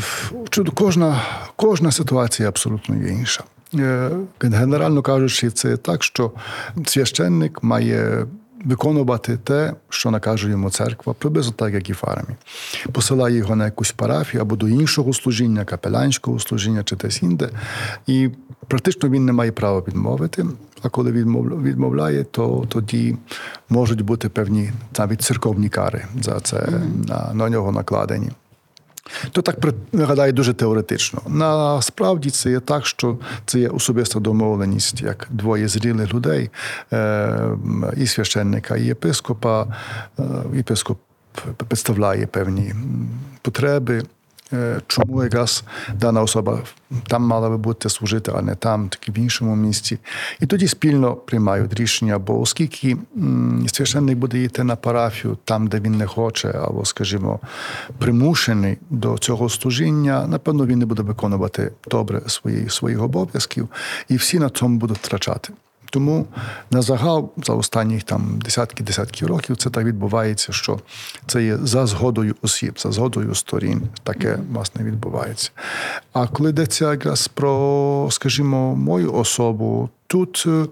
кожна кожна ситуація абсолютно є інша. Е, генерально кажучи, це так, що священник має виконувати те, що накаже йому церква, приблизно так, як і в армії. Посилає його на якусь парафію або до іншого служіння, капелянського служіння чи десь інде. І практично він не має права відмовити. А коли відмовляє, то тоді можуть бути певні навіть церковні кари за це на, на нього накладені. То так виглядає дуже теоретично. Насправді це є так, що це є особиста домовленість, як двоє зрілих людей, е, і священника, і єпископа. Е, єпископ представляє певні потреби. Е, чому якраз дана особа там мала би бути служити, а не там, таки в іншому місці. І тоді спільно приймають рішення, бо оскільки священник буде йти на парафію там, де він не хоче, або, скажімо, примушений до цього служіння, напевно, він не буде виконувати добре свої, своїх обов'язків, і всі на цьому будуть втрачати. Тому на загал за останні там десятки-десятки років це так відбувається, що це є за згодою осіб, за згодою сторін. Таке власне відбувається. А коли йдеться якраз про, скажімо, мою особу, тут. Е,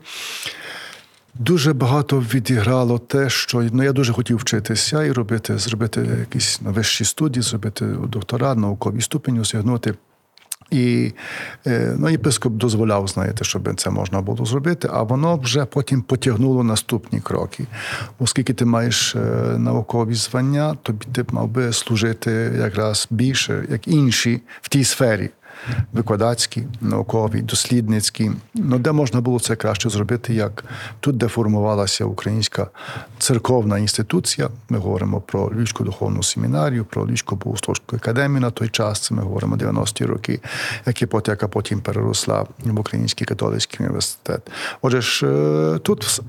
дуже багато відіграло те, що ну, я дуже хотів вчитися і робити, зробити якісь вищі студії, зробити докторат, науковий ступень осягнути. І е, ну, єпископ дозволяв, знаєте, щоб це можна було зробити, а воно вже потім потягнуло наступні кроки. Оскільки ти маєш е, наукові звання, тобі ти мав би служити якраз більше, як інші в тій сфері викладацькі, наукові, дослідницькі. Ну, де можна було це краще зробити, як тут, де формувалася українська церковна інституція. Ми говоримо про Львівську духовну семінарію, про Львівську богословську академію на той час. Це ми говоримо 90-ті роки, яка потім переросла в Український католицький університет. Отже ж, е, тут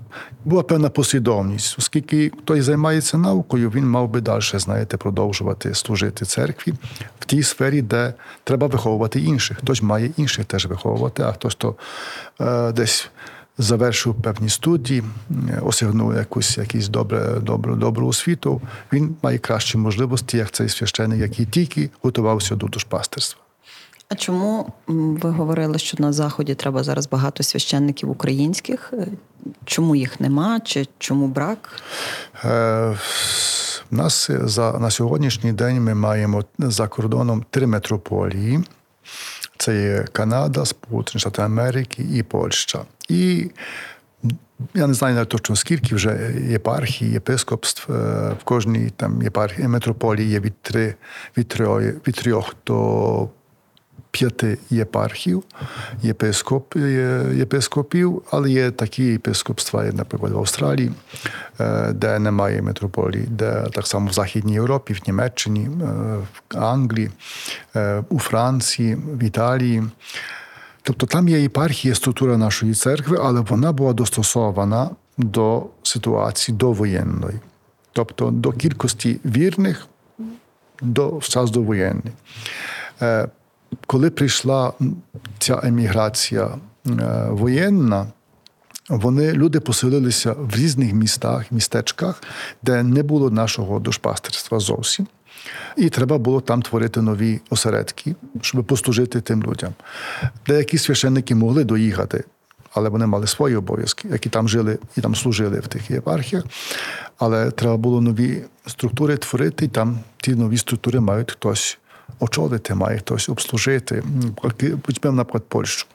була певна послідовність, оскільки хтось займається наукою, він мав би далі, знаєте, продовжувати служити церкві в тій сфері, де треба виховувати виховувати інших. Хтось має інших теж виховувати, а хтось то е, десь завершив певні студії, осягнув якусь якусь добре, добру, добру освіту. Він має кращі можливості, як цей священик, який тільки готувався до душпастерства. А чому ви говорили, що на заході треба зараз багато священників українських? Е, чому їх нема? Чи чому брак? Е, нас за на сьогоднішній день ми маємо за кордоном три метрополії. Це є Канада, Сполучені Штати Америки і Польща. І я не знаю точно скільки вже єпархій, єпископств е, в кожній там єпархії метрополії є від три від трьох, від трьох до п'яти єпархів, єпископ, єпископів, але є такі єпископства, наприклад, в Австралії, е, де немає митрополії, де так само в Західній Європі, в Німеччині, е, в Англії, е, у Франції, в Італії. Тобто там є єпархія, структура нашої церкви, але вона була достосована до ситуації довоєнної, тобто до кількості вірних до час довоєнний коли прийшла ця еміграція е, воєнна, вони люди поселилися в різних містах, містечках, де не було нашого душпастерства зовсім. І треба було там творити нові осередки, щоб послужити тим людям. Деякі священники могли доїхати, але вони мали свої обов'язки, які там жили і там служили в тих єпархіях. Але треба було нові структури творити, і там ті нові структури мають хтось очолити, має хтось обслужити. Наприклад, Польщу.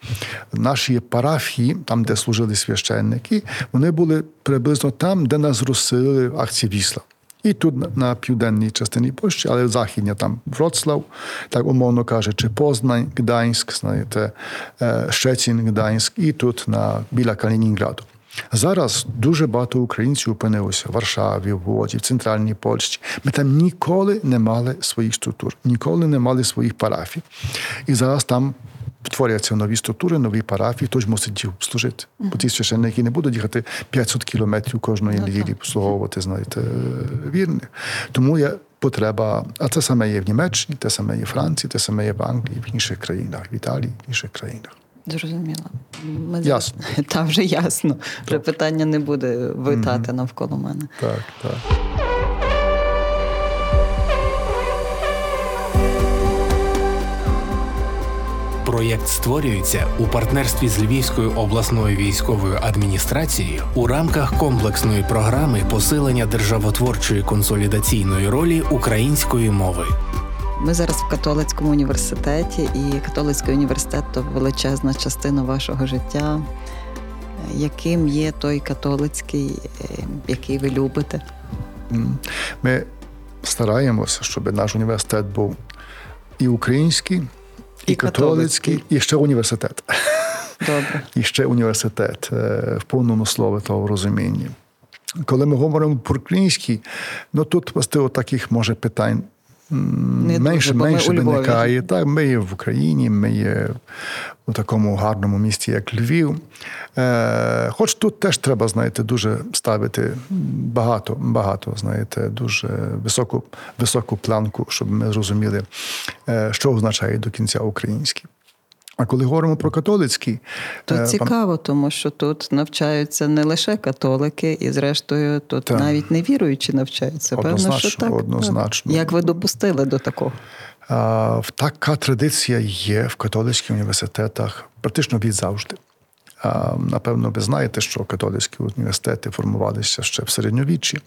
Наші парафії, там, де служили священники, вони були приблизно там, де нас розселили акції Вісла. І тут на південній частині Польщі, але в західній там Вроцлав, так умовно кажучи, Познань, Гданськ, знаєте, е, Щецін, Гданськ, і тут на біля Калінінграду. Зараз дуже багато українців опинилося в Варшаві, в Воді, в центральній Польщі. Ми там ніколи не мали своїх структур, ніколи не мали своїх парафій. І зараз там творяться нові структури, нові парафії, хтось мусить їх обслужити. Бо ті священники не будуть їхати 500 кілометрів кожної ну, неділі обслуговувати, знаєте, вірних. Тому є потреба, а це саме є в Німеччині, те саме є в Франції, те саме є в Англії, в інших країнах, в Італії, в інших країнах. Зрозуміло. Ми ясно. Та вже ясно. Вже питання не буде витати mm-hmm. навколо мене. Так, так. Проєкт створюється у партнерстві з Львівською обласною військовою адміністрацією у рамках комплексної програми посилення державотворчої консолідаційної ролі української мови. Ми зараз в католицькому університеті, і католицький університет то величезна частина вашого життя. Яким є той католицький, е, який ви любите? Ми стараємося, щоб наш університет був і український, і, і католицький, католицький, і ще університет. Добре. І ще університет е, в повному слові того розумінні. Коли ми говоримо про український, ну тут власне таких може питань не менше дуже, менше виникає. Так, ми є в Україні, ми є у такому гарному місті, як Львів. Е, Хоч тут теж треба, знаєте, дуже ставити багато, багато, знаєте, дуже високу високу планку, щоб ми зрозуміли, е, що означає до кінця український. А коли говоримо про католицький, то е, цікаво, тому що тут навчаються не лише католики, і зрештою тут так. навіть невіруючі навчаються. Однозначно, Певно, що так. Однозначно. Як ви допустили до такого? А, Така традиція є в католицьких університетах практично від завжди. Напевно, ви знаєте, що католицькі університети формувалися ще в середньовіччі,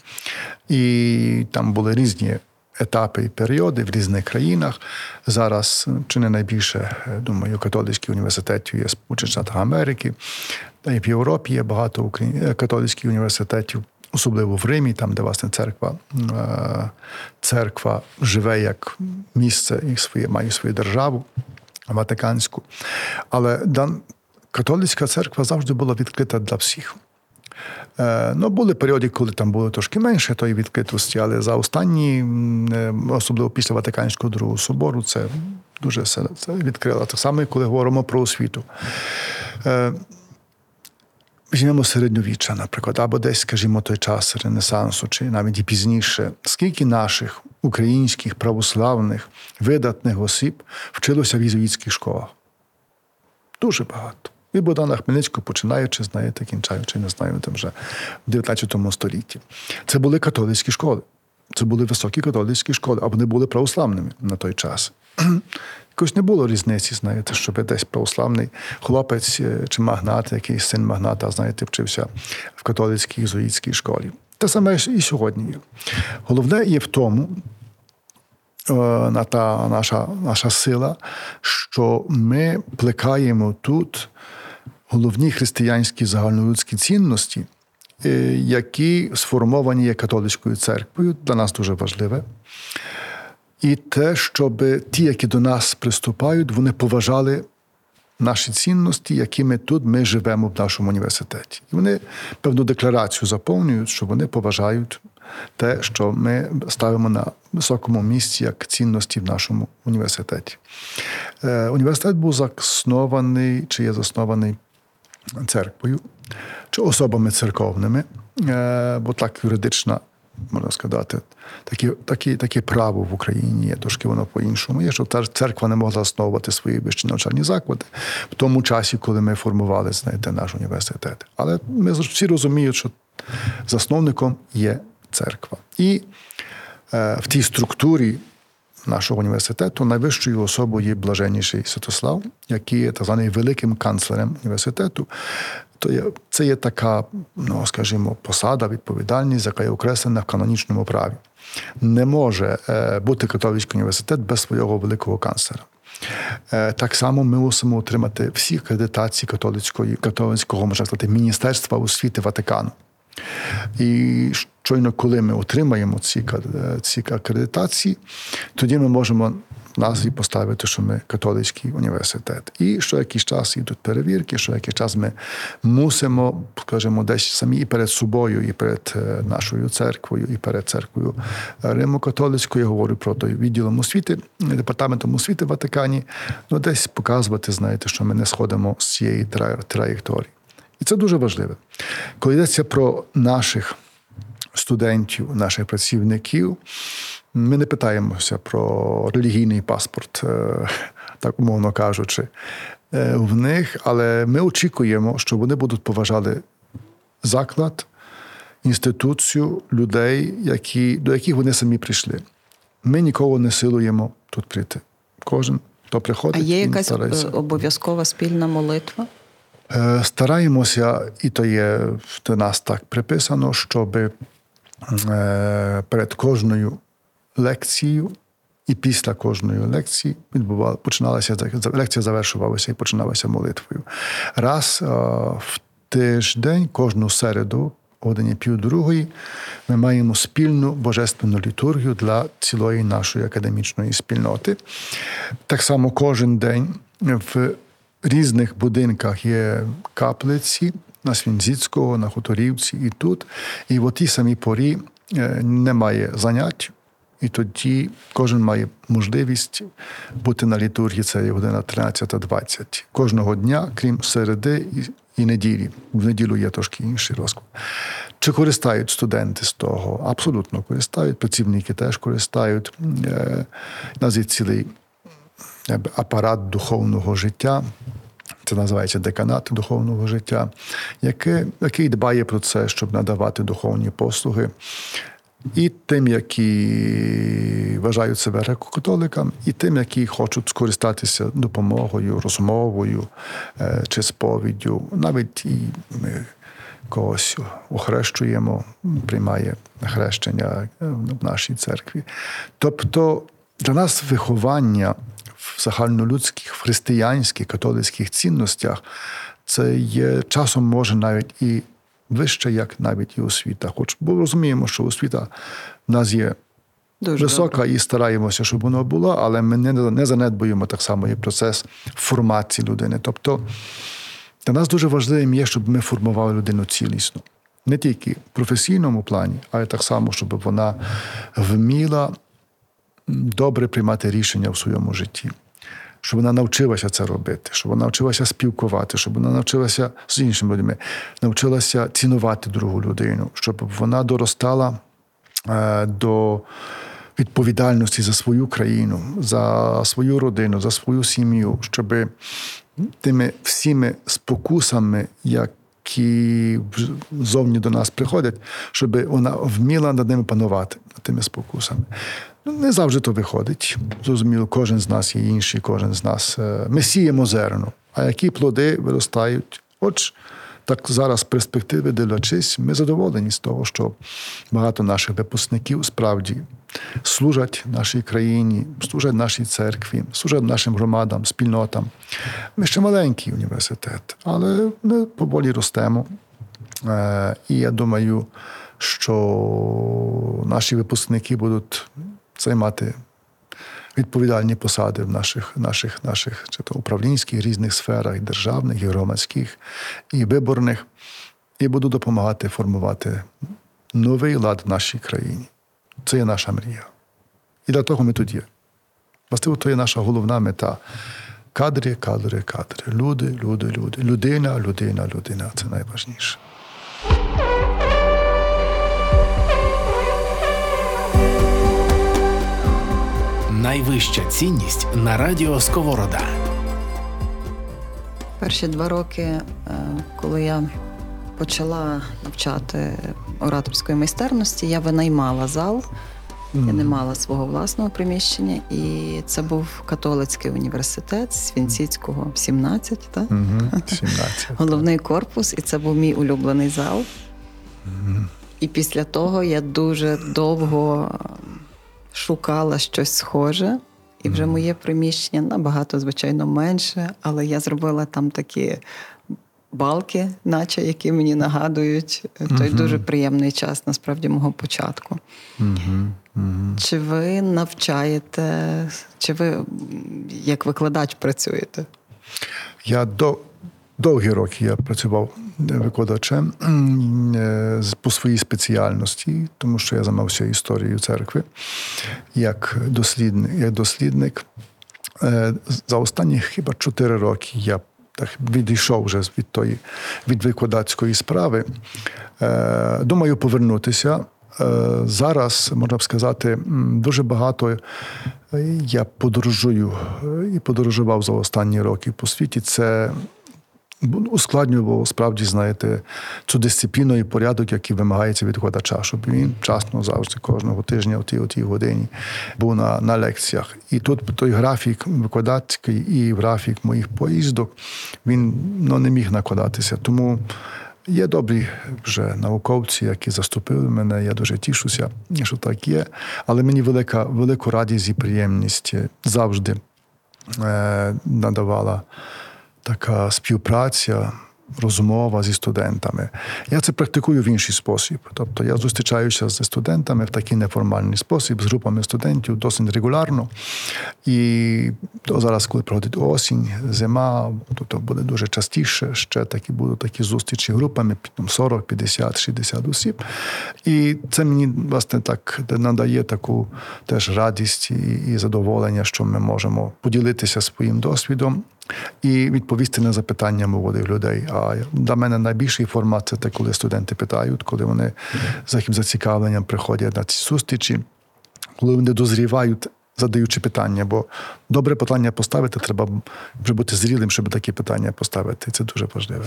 і там були різні етапи і періоди в різних країнах. Зараз чи не найбільше, е, думаю, католицьких університетів є Сполучених Штатах Америки, та і в Європі є багато. Е, католицьких університетів. Особливо в Римі, там, де власне церква е, церква живе як місце і своє, має свою державу Ватиканську. Але католицька церква завжди була відкрита для всіх. Е, ну, були періоди, коли там було трошки менше тої відкритості, але за останні, е, особливо після Ватиканського другого собору, це дуже це відкрило. Так само, коли говоримо про освіту. Е, візьмемо середньовіччя, наприклад, або десь, скажімо, той час Ренесансу, чи навіть і пізніше, скільки наших українських православних видатних осіб вчилося в єзуїтських школах? Дуже багато. Від Богдана Хмельницького, починаючи, знаєте, кінчаючи, не знаю, там вже в 19 столітті. Це були католицькі школи. Це були високі католицькі школи, а вони були православними на той час. Якось не було різниці, знаєте, щоб десь православний хлопець е, чи магнат, якийсь син магната, знаєте, вчився в католицькій єзуїтській школі. Те саме і сьогодні. Головне є в тому, Е, на та наша, наша сила, що ми плекаємо тут головні християнські загальнолюдські цінності, е, які сформовані є католицькою церквою, для нас дуже важливе. І те, щоб ті, які до нас приступають, вони поважали наші цінності, якими тут ми живемо в нашому університеті. І вони певну декларацію заповнюють, що вони поважають те, що ми ставимо на високому місці як цінності в нашому університеті. Е, університет був заснований чи є заснований церквою чи особами церковними, е, бо так юридична. Можна сказати, таке такі, такі право в Україні є, трошки воно по-іншому. Є, що церква не могла основувати свої вищі навчальні заклади в тому часі, коли ми формували знаєте, наш університет. Але ми всі розуміють, що засновником є церква. І е, в тій структурі нашого університету найвищою особою є блаженніший Святослав, який є так званий великим канцлером університету. То є, Це є така, ну скажімо, посада, відповідальність, яка є окреслена в канонічному праві. Не може е, бути католицький університет без свого великого канцлера. Е, так само ми мусимо отримати всі акредитації католицької, католицького можна сказати, Міністерства освіти Ватикану. І щойно, коли ми отримаємо ці ці акредитації, тоді ми можемо назві поставити, що ми католицький університет. І що якийсь час йдуть перевірки, що якийсь час ми мусимо, скажімо, десь самі і перед собою, і перед е, нашою церквою, і перед церквою Римо-католицькою, я говорю про той відділом освіти, департаментом освіти в Ватикані, ну десь показувати, знаєте, що ми не сходимо з цієї траєкторії. І це дуже важливо. Коли йдеться про наших студентів, наших працівників, ми не питаємося про релігійний паспорт, е, так умовно кажучи, е, в них, але ми очікуємо, що вони будуть поважати заклад, інституцію людей, які, до яких вони самі прийшли. Ми нікого не силуємо тут прийти. Кожен то приходить. А є якась старається. е, обов'язкова спільна молитва? Стараємося, і то є до нас так приписано, щоб е, перед кожною лекцією і після кожної лекції відбувала, починалася лекція завершувалася і починалася молитвою. Раз е, в тиждень, кожну середу, годині пів другої, ми маємо спільну божественну літургію для цілої нашої академічної спільноти. Так само кожен день в різних будинках є каплиці на Свінзіцького, на Хуторівці і тут. І в тій самій порі немає занять. І тоді кожен має можливість бути на літургії, це є година 13.20. Кожного дня, крім середи і, неділі. В неділю є трошки інший розклад. Чи користають студенти з того? Абсолютно користають, працівники теж користають. У цілий апарат духовного життя. Це називається деканат духовного життя, який, який дбає про це, щоб надавати духовні послуги і тим, які вважають себе греко-католиками, і тим, які хочуть скористатися допомогою, розмовою е, чи сповіддю. Навіть і ми когось охрещуємо, приймає хрещення е, в нашій церкві. Тобто для нас виховання в загальнолюдських, в християнських, католицьких цінностях це є часом може навіть і вище, як навіть і освіта. Хоч бо розуміємо, що освіта в нас є Дуже висока добре. і стараємося, щоб воно було, але ми не, не занедбуємо так само і процес формації людини. Тобто для нас дуже важливим є, щоб ми формували людину цілісно. Не тільки в професійному плані, але так само, щоб вона вміла добре приймати рішення в своєму житті. Щоб вона навчилася це робити, щоб вона навчилася спілкувати, щоб вона навчилася з іншими людьми, навчилася цінувати другу людину, щоб вона доростала е, до відповідальності за свою країну, за свою родину, за свою сім'ю, щоб тими всіми спокусами, які зовні до нас приходять, щоб вона вміла над ними панувати, над тими спокусами. Ну, не завжди то виходить. Зрозуміло, кожен з нас є інший, кожен з нас. е, Ми сіємо зерно, а які плоди виростають? От так зараз з перспективи дивлячись, ми задоволені з того, що багато наших випускників справді служать нашій країні, служать нашій церкві, служать нашим громадам, спільнотам. Ми ще маленький університет, але ми поволі ростемо. Е, І я думаю, що наші випускники будуть займати відповідальні посади в наших, наших, наших чи то управлінських різних сферах, державних, і громадських, і виборних, і будуть допомагати формувати новий лад в нашій країні. Це є наша мрія. І для того ми тут є. Власне, то є наша головна мета. Кадри, кадри, кадри. Люди, люди, люди. Людина, людина, людина. Це найважніше. Найвища цінність на радіо Сковорода. Перші два роки, е, коли я почала навчати ораторської майстерності, я винаймала зал. Я не мала свого власного приміщення, і це був католицький університет Свінціцького 17, так? Угу. 17. головний корпус, і це був мій улюблений зал. І після того я дуже довго шукала щось схоже, і вже моє приміщення набагато, звичайно, менше, але я зробила там такі балки, наче які мені нагадують е, той дуже приємний час, насправді, мого початку. Чи ви навчаєте, чи ви як викладач працюєте? Я до, довгі роки я працював викладачем е, по своїй спеціальності, тому що я займався історією церкви як дослідник. Як дослідник. Е, За останні хіба чотири роки я так відійшов вже від тої від викладацької справи. Е, Думаю, повернутися. Е, Зараз можна б сказати, дуже багато е, я подорожую е, і подорожував за останні роки по світі. Це ускладнював справді, знаєте, цю дисципліну і порядок, який вимагається від викладача, щоб він вчасно завжди кожного тижня, о тій, о тій годині був на на лекціях. І тут той графік викладацький і графік моїх поїздок він ну, не міг накладатися. Тому є добрі вже науковці, які заступили мене. Я дуже тішуся, що так є. Але мені велика велику радість і приємність завжди е, надавала така співпраця розмова зі студентами. Я це практикую в інший спосіб. Тобто я зустрічаюся зі студентами в такий неформальний спосіб, з групами студентів досить регулярно. І зараз, коли проходить осінь, зима, то буде дуже частіше, ще такі будуть такі зустрічі групами, 40, 50, 60 осіб. І це мені власне так надає таку теж радість і задоволення, що ми можемо поділитися своїм досвідом і відповісти на запитання молодих людей. А для мене найбільший формат це те, коли студенти питають, коли вони з яким зацікавленням приходять на ці зустрічі, коли вони дозрівають. Задаючи питання, бо добре питання поставити, треба вже бути зрілим, щоб такі питання поставити. Це дуже важливо.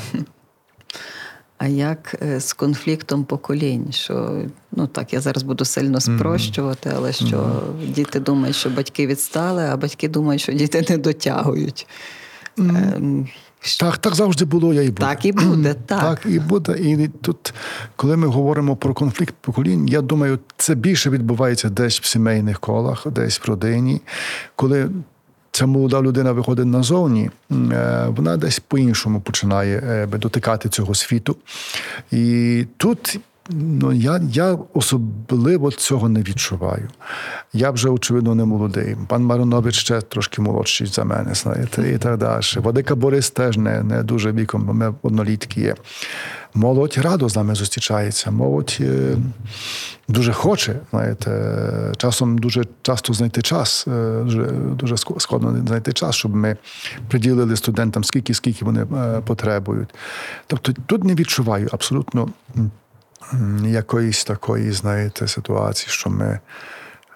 А як е, з конфліктом поколінь? Що ну так я зараз буду сильно спрощувати, але що mm-hmm. діти думають, що батьки відстали, а батьки думають, що діти не дотягують. Ем, так, так завжди було, я і буде. Так і буде, так. Так і буде. І тут, коли ми говоримо про конфлікт поколінь, я думаю, це більше відбувається десь в сімейних колах, десь в родині. Коли ця молода людина виходить назовні, е, вона десь по-іншому починає е, дотикати цього світу. І тут Ну, я я особливо цього не відчуваю. Я вже, очевидно, не молодий. Пан Маринович ще трошки молодший за мене, знаєте, і так далі. Водика Борис теж не не дуже віком, бо ми однолітки є. Молодь радо з нами зустрічається. Молодь е, дуже хоче, знаєте, часом дуже часто знайти час, е, дуже дуже складно знайти час, щоб ми приділили студентам скільки, скільки вони е, потребують. Тобто тут не відчуваю абсолютно якоїсь такої, знаєте, ситуації, що ми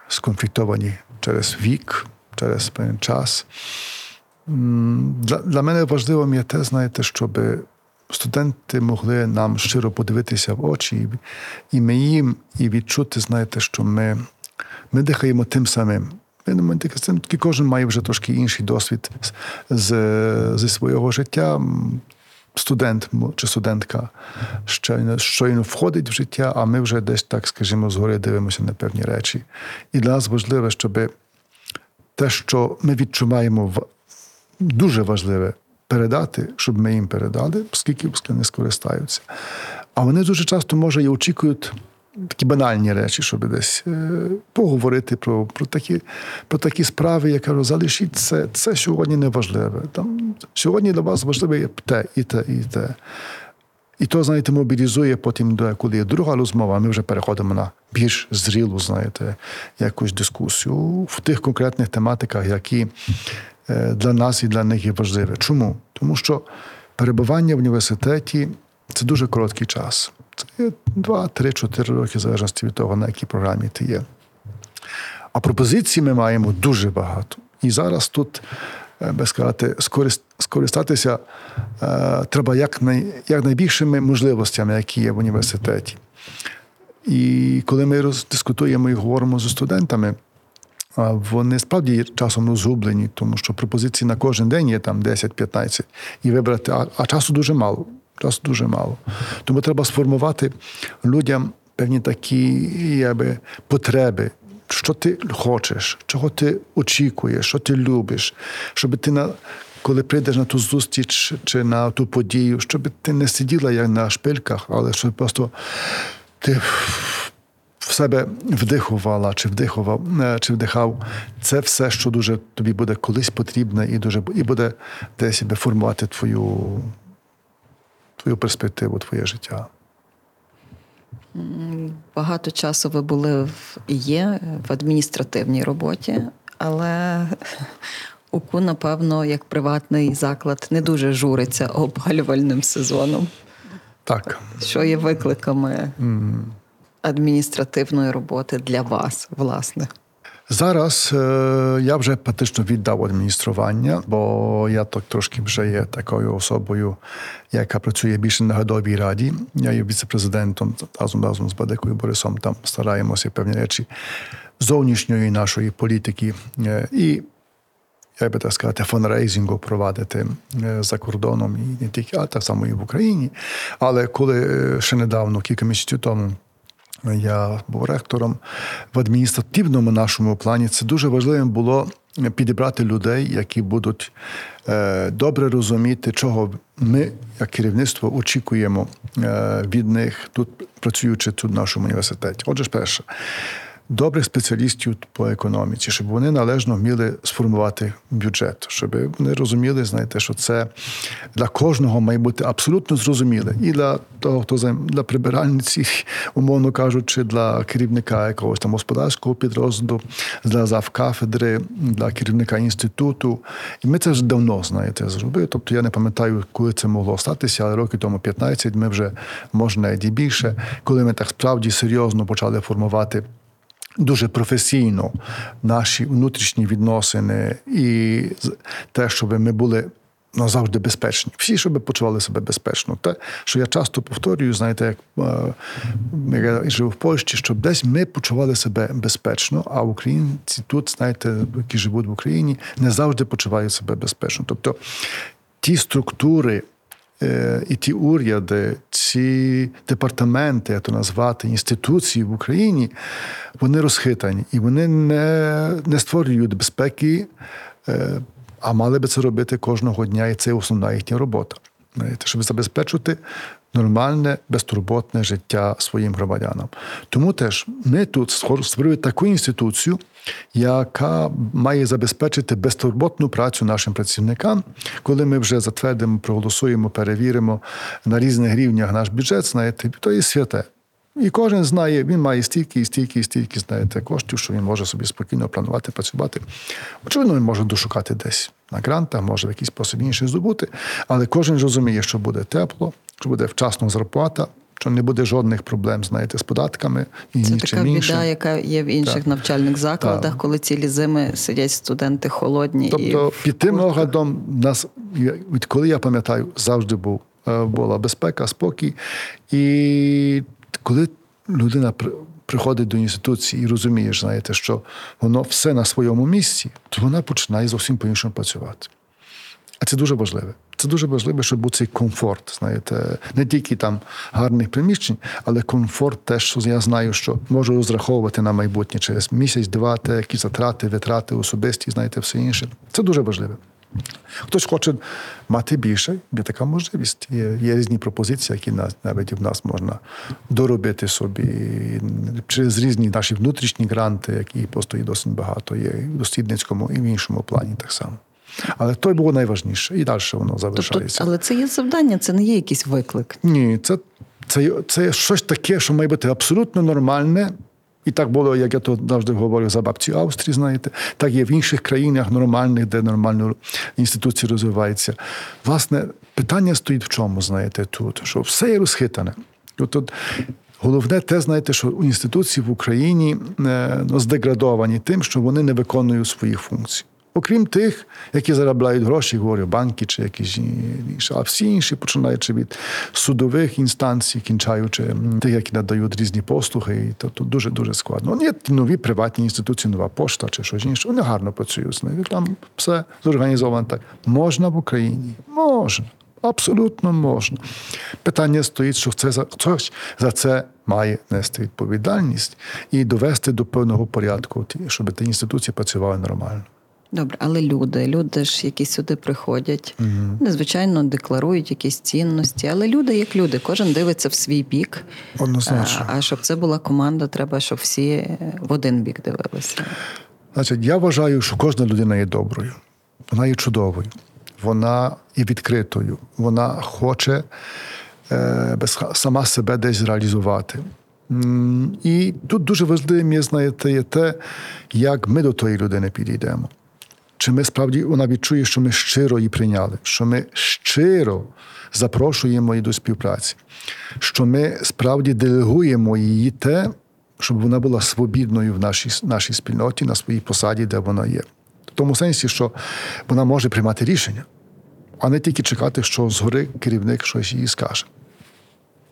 сконфліктовані через вік, через певний час. Для для мене важливим є те, знаєте, щоб студенти могли нам щиро подивитися в очі, і ми їм і відчути, знаєте, що ми ми дихаємо тим самим. Ми тільки кожен має вже трошки інший досвід з, зі свого життя студент чи студентка щойно, щойно входить в життя, а ми вже десь так, скажімо, згори дивимося на певні речі. І для нас важливо, щоб те, що ми відчуваємо, дуже важливе передати, щоб ми їм передали, оскільки вони скористаються. А вони дуже часто, може, і очікують такі банальні речі, щоб десь е, поговорити про про, такі про такі справи, я кажу, залишіть це, це сьогодні не важливе. Там, Сьогодні для вас важливе те, і те, і те. І то, знаєте, мобілізує потім, коли є друга розмова, ми вже переходимо на більш зрілу, знаєте, якусь дискусію в тих конкретних тематиках, які е, для нас і для них є важливі. Чому? Тому що перебування в університеті це дуже короткий час. Це 2-3-4 роки, в залежності від того, на якій програмі ти є. А пропозицій ми маємо дуже багато. І зараз тут, е, би сказати, скористатися е, треба якнай, якнайбільшими можливостями, які є в університеті. І коли ми роздискутуємо і говоримо з студентами, вони справді часом розгублені, тому що пропозиції на кожен день є там 10-15 і вибрати, а часу дуже мало. Часу дуже мало. Тому треба сформувати людям певні такі якби, потреби. Що ти хочеш, чого ти очікуєш, що ти любиш, щоб ти на коли прийдеш на ту зустріч чи на ту подію, щоб ти не сиділа як на шпильках, але щоб просто ти в себе вдихувала, чи вдихував, е, чи вдихав це все, що дуже тобі буде колись потрібне, і дуже і буде десь формувати твою твою перспективу, твоє життя? Багато часу ви були в є в адміністративній роботі, але УКУ, напевно, як приватний заклад, не дуже журиться опалювальним сезоном. Так. Що є викликами адміністративної роботи для вас, власне? Зараз е, я вже практично віддав адміністрування, бо я так трошки вже є такою особою, яка працює більше на гадовій раді. Я є віце-президентом разом разом з Бадекою Борисом. Там стараємося певні речі зовнішньої нашої політики і. Я би так сказати, фонрейзингу провадити за кордоном і не тільки, а так само і в Україні. Але коли ще недавно, кілька місяців тому, я був ректором в адміністративному нашому плані. Це дуже важливим було підібрати людей, які будуть е, добре розуміти, чого ми, як керівництво, очікуємо е, від них тут, працюючи тут в нашому університеті. Отже, перше добрих спеціалістів по економіці, щоб вони належно вміли сформувати бюджет, щоб вони розуміли, знаєте, що це для кожного має бути абсолютно зрозуміле. І для того, хто для прибиральниці, умовно кажучи, для керівника якогось там господарського підрозділу, для завкафедри, для керівника інституту. І ми це вже давно знаєте зробили. Тобто я не пам'ятаю, коли це могло статися, але роки тому 15 ми вже може навіть і більше, коли ми так справді серйозно почали формувати дуже професійно наші внутрішні відносини і те, щоб ми були назавжди безпечні. Всі, щоб почували себе безпечно. Те, що я часто повторюю, знаєте, як е, я жив в Польщі, щоб десь ми почували себе безпечно, а українці тут, знаєте, які живуть в Україні, не завжди почувають себе безпечно. Тобто ті структури. Е, і ті уряди, ці департаменти, як то назвати, інституції в Україні, вони розхитані і вони не не створюють безпеки, е, а мали би це робити кожного дня, і це основна їхня робота. Щоб забезпечити нормальне, безтурботне життя своїм громадянам. Тому теж ми тут створили таку інституцію, яка має забезпечити безтурботну працю нашим працівникам, коли ми вже затвердимо, проголосуємо, перевіримо на різних рівнях наш бюджет, знаєте, то є святе. І кожен знає, він має стільки, і стільки, і стільки, знаєте, коштів, що він може собі спокійно планувати, працювати. Очевидно, він може дошукати десь на грантах, може в якийсь спосіб інший здобути, але кожен розуміє, що буде тепло, що буде вчасно зарплата. Що не буде жодних проблем, знаєте, з податками і Це така біда, яка є в інших так. навчальних закладах, так. коли цілі зими сидять студенти холодні. Тобто і під тим оглядом нас відколи я пам'ятаю, завжди був е, була безпека, спокій. І коли людина приходить до інституції і розумієш, знаєте, що воно все на своєму місці, то вона починає зовсім по-іншому працювати. А це дуже важливе. Це дуже важливо, щоб був цей комфорт. Знаєте, не тільки там гарних приміщень, але комфорт теж, що я знаю, що можу розраховувати на майбутнє через місяць, два, те, які затрати, витрати, особисті, знаєте, все інше. Це дуже важливо. Хтось хоче мати більше, є така можливість. Є є різні пропозиції, які нас навіть в нас можна доробити собі через різні наші внутрішні гранти, які просто є досить багато, є в дослідницькому, і в іншому плані так само. Але той було найважніше, і далі воно залишається. Тобто, але це є завдання, це не є якийсь виклик. Ні, це це, це щось таке, що має бути абсолютно нормальне. І так було, як я то завжди говорю за бабцю Австрії, знаєте, так є в інших країнах нормальних, де нормально інституції розвиваються. Власне, питання стоїть в чому, знаєте, тут, що все є розхитане. От, Головне те, знаєте, що інституції в Україні е, ну, здеградовані тим, що вони не виконують своїх функцій. Окрім тих, які заробляють гроші, говорю, банки чи якісь інші, а всі інші, починаючи від судових інстанцій, кінчаючи тих, які надають різні послуги, і то, то дуже дуже складно. Є нові приватні інституції, нова пошта чи щось інше. Вони гарно працюють з ними. Там все зорганізовано так. Можна в Україні? Можна. Абсолютно можна. Питання стоїть, що це за хтось за це має нести відповідальність і довести до певного порядку, щоб ті інституції працювали нормально. Добре, але люди, люди ж, які сюди приходять, угу. незвичайно декларують якісь цінності, але люди як люди, кожен дивиться в свій бік. Однозначно. А, а щоб це була команда, треба, щоб всі в один бік дивилися. Значить, я вважаю, що кожна людина є доброю, вона є чудовою, вона є відкритою, вона хоче е, сама себе десь реалізувати. І тут дуже важливим є, знаєте, є те, як ми до тої людини підійдемо. Чи ми справді вона відчує, що ми щиро її прийняли, що ми щиро запрошуємо її до співпраці, що ми справді делегуємо її те, щоб вона була свобідною в нашій нашій спільноті, на своїй посаді, де вона є. В тому сенсі, що вона може приймати рішення, а не тільки чекати, що згори керівник щось їй скаже.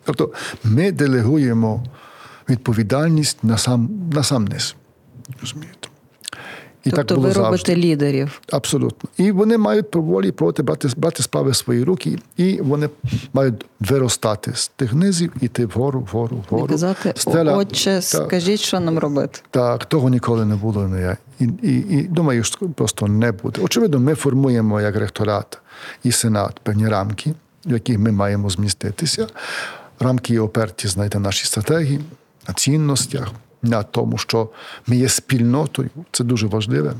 Тобто ми делегуємо відповідальність на сам на сам низ. Розумієте? І тобто так було ви робите завжди. лідерів. Абсолютно. І вони мають поволі проти брати брати справи в свої руки, і вони мають виростати з тих низів, іти вгору, вгору, вгору. І казати, Стеля, отче, так, скажіть, що нам робити. Так, того ніколи не було. Не я. І, і, і думаю, що просто не буде. Очевидно, ми формуємо як ректорат і сенат певні рамки, в яких ми маємо зміститися. Рамки оперті, знаєте, наші стратегії, на цінностях на тому, що ми є спільнотою, це дуже важливе.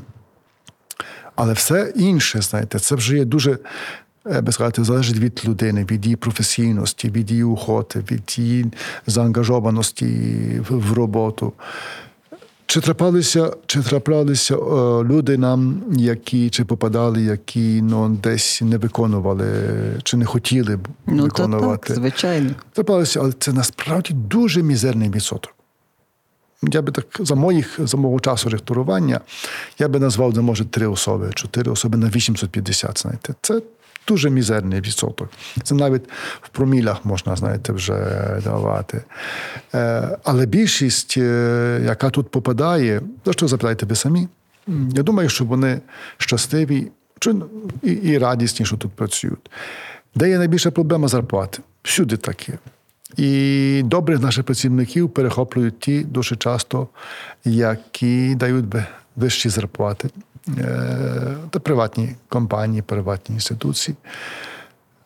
Але все інше, знаєте, це вже є дуже, е, би сказати, залежить від людини, від її професійності, від її охоти, від її заангажованості в роботу. Чи траплялися чи траплялися о, люди нам, які чи попадали, які ну, десь не виконували, чи не хотіли ну, виконувати? Так, звичайно. Траплялися, але це насправді дуже мізерний відсоток я би так за моїх за мого часу ректорування, я би назвав, де може три особи, чотири особи на 850, знаєте. Це дуже мізерний відсоток. Це навіть в промілях можна, знаєте, вже давати. Е, але більшість, е, яка тут попадає, за що запитаєте ви самі? Я думаю, що вони щасливі і, радісні, що тут працюють. Де є найбільша проблема зарплати? Всюди таке. І добрих наших працівників перехоплюють ті дуже часто, які дають вищі зарплати е, та приватні компанії, приватні інституції.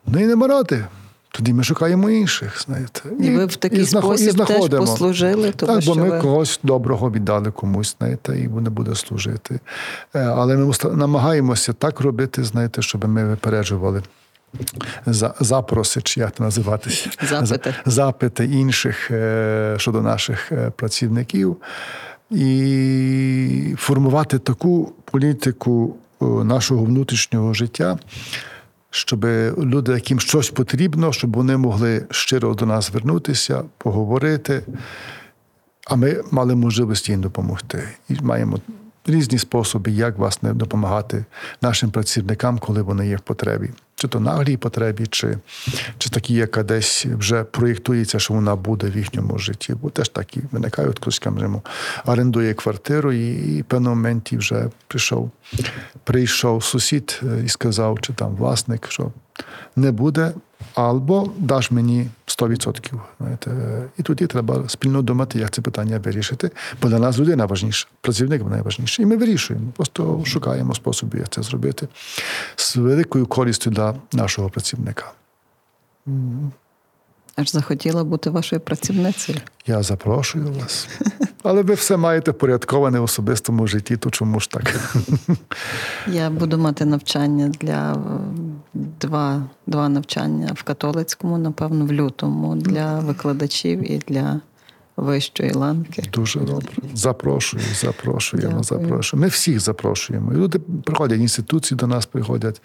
Ну і не марати. Тоді ми шукаємо інших. знаєте. І, ви в такий і спосіб і теж послужили, тому так, що ми ви... когось доброго віддали комусь, знаєте, і вони буде служити. Е, але ми намагаємося так робити, знаєте, щоб ми випереджували запроси, чи як це називатися, запити. запити інших е, щодо наших е, працівників, і формувати таку політику е, нашого внутрішнього життя. Щоб люди, яким щось потрібно, щоб вони могли щиро до нас звернутися, поговорити, а ми мали можливість їм допомогти. І маємо різні способи, як власне допомагати нашим працівникам, коли вони є в потребі чи то наглій потребі, чи чи такі, яка десь вже проєктується, що вона буде в їхньому житті. Бо теж такі виникають, хтось скажімо, орендує квартиру, і, і в певному моменті вже прийшов прийшов сусід е, і сказав, чи там власник, що не буде, або даш мені 100%. Знаєте. І тоді треба спільно думати, як це питання вирішити. Бо для нас людина важніша, працівник найважніший. І ми вирішуємо. Просто шукаємо способи, як це зробити з великою користю для нашого працівника. Аж захотіла бути вашою працівницею. Я запрошую вас. Але ви все маєте впорядковане в особистому житті, то чому ж так? Я буду мати навчання для два два навчання в католицькому, напевно, в лютому для викладачів і для вищої ланки. Дуже добре. Запрошую, запрошуємо, запрошуємо. Ми всіх запрошуємо. І люди приходять, інституції до нас приходять.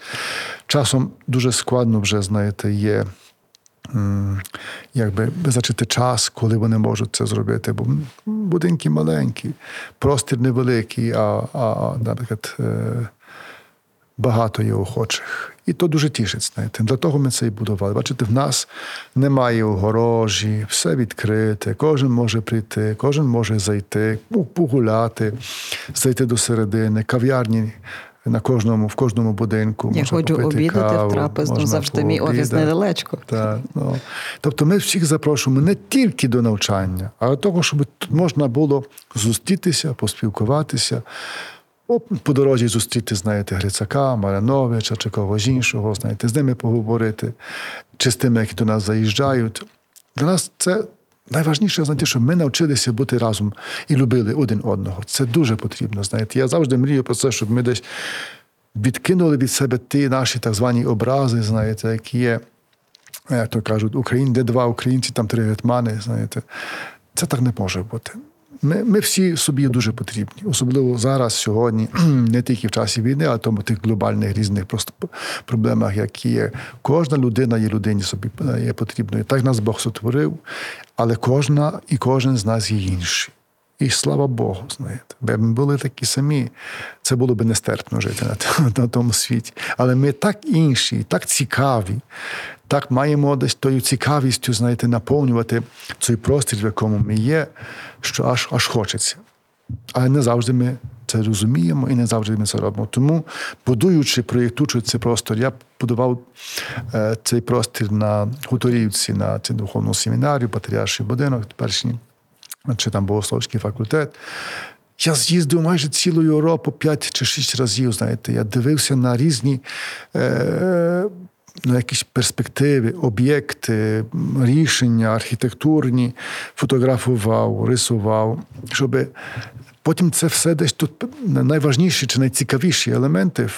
Часом дуже складно вже, знаєте, є якби визначити час, коли вони можуть це зробити. Бо будинки маленькі, простір невеликий, а, а наприклад, е, багато є охочих. І то дуже тішить, знаєте. Для того ми це і будували. Бачите, в нас немає огорожі, все відкрите, кожен може прийти, кожен може зайти, погуляти, зайти до середини, кав'ярні на кожному, в кожному будинку. Я ходжу обідати каву, в трапезну, завжди мій офіс недалечко. Так, ну. Тобто ми всіх запрошуємо не тільки до навчання, а до того, щоб тут можна було зустрітися, поспілкуватися. По дорозі зустріти, знаєте, Грицака, Марановича чи когось іншого, знаєте, з ними поговорити, чи з тими, які до нас заїжджають. Для нас це Найважніше знаєте, що ми навчилися бути разом і любили один одного. Це дуже потрібно. Знаєте, я завжди мрію про це, щоб ми десь відкинули від себе ті наші так звані образи, знаєте, які є, як то кажуть, Україн, де два українці, там три гетмани. Знаєте, це так не може бути. Ми ми всі собі дуже потрібні, особливо зараз, сьогодні, не тільки в часі війни, а тому тих глобальних різних просто проблемах, які є. Кожна людина є людині собі є потрібною. Так нас Бог сотворив, але кожна і кожен з нас є інший. І слава Богу, знаєте, бо ми були такі самі, це було б нестерпно жити на, на тому світі. Але ми так інші, так цікаві, так маємо десь тою цікавістю, знаєте, наповнювати цей простір, в якому ми є, що аж аж хочеться. Але не завжди ми це розуміємо і не завжди ми це робимо. Тому, будуючи, проєктуючи цей простір, я будував е, цей простір на Хуторівці, на цю духовну семінарію, патріарший будинок, перший, чи там богословський факультет. Я з'їздив майже цілу Європу п'ять чи шість разів. Знаєте, я дивився на різні е, на якісь перспективи, об'єкти, рішення архітектурні, фотографував, рисував, щоб потім це все десь тут найважніші чи найцікавіші елементи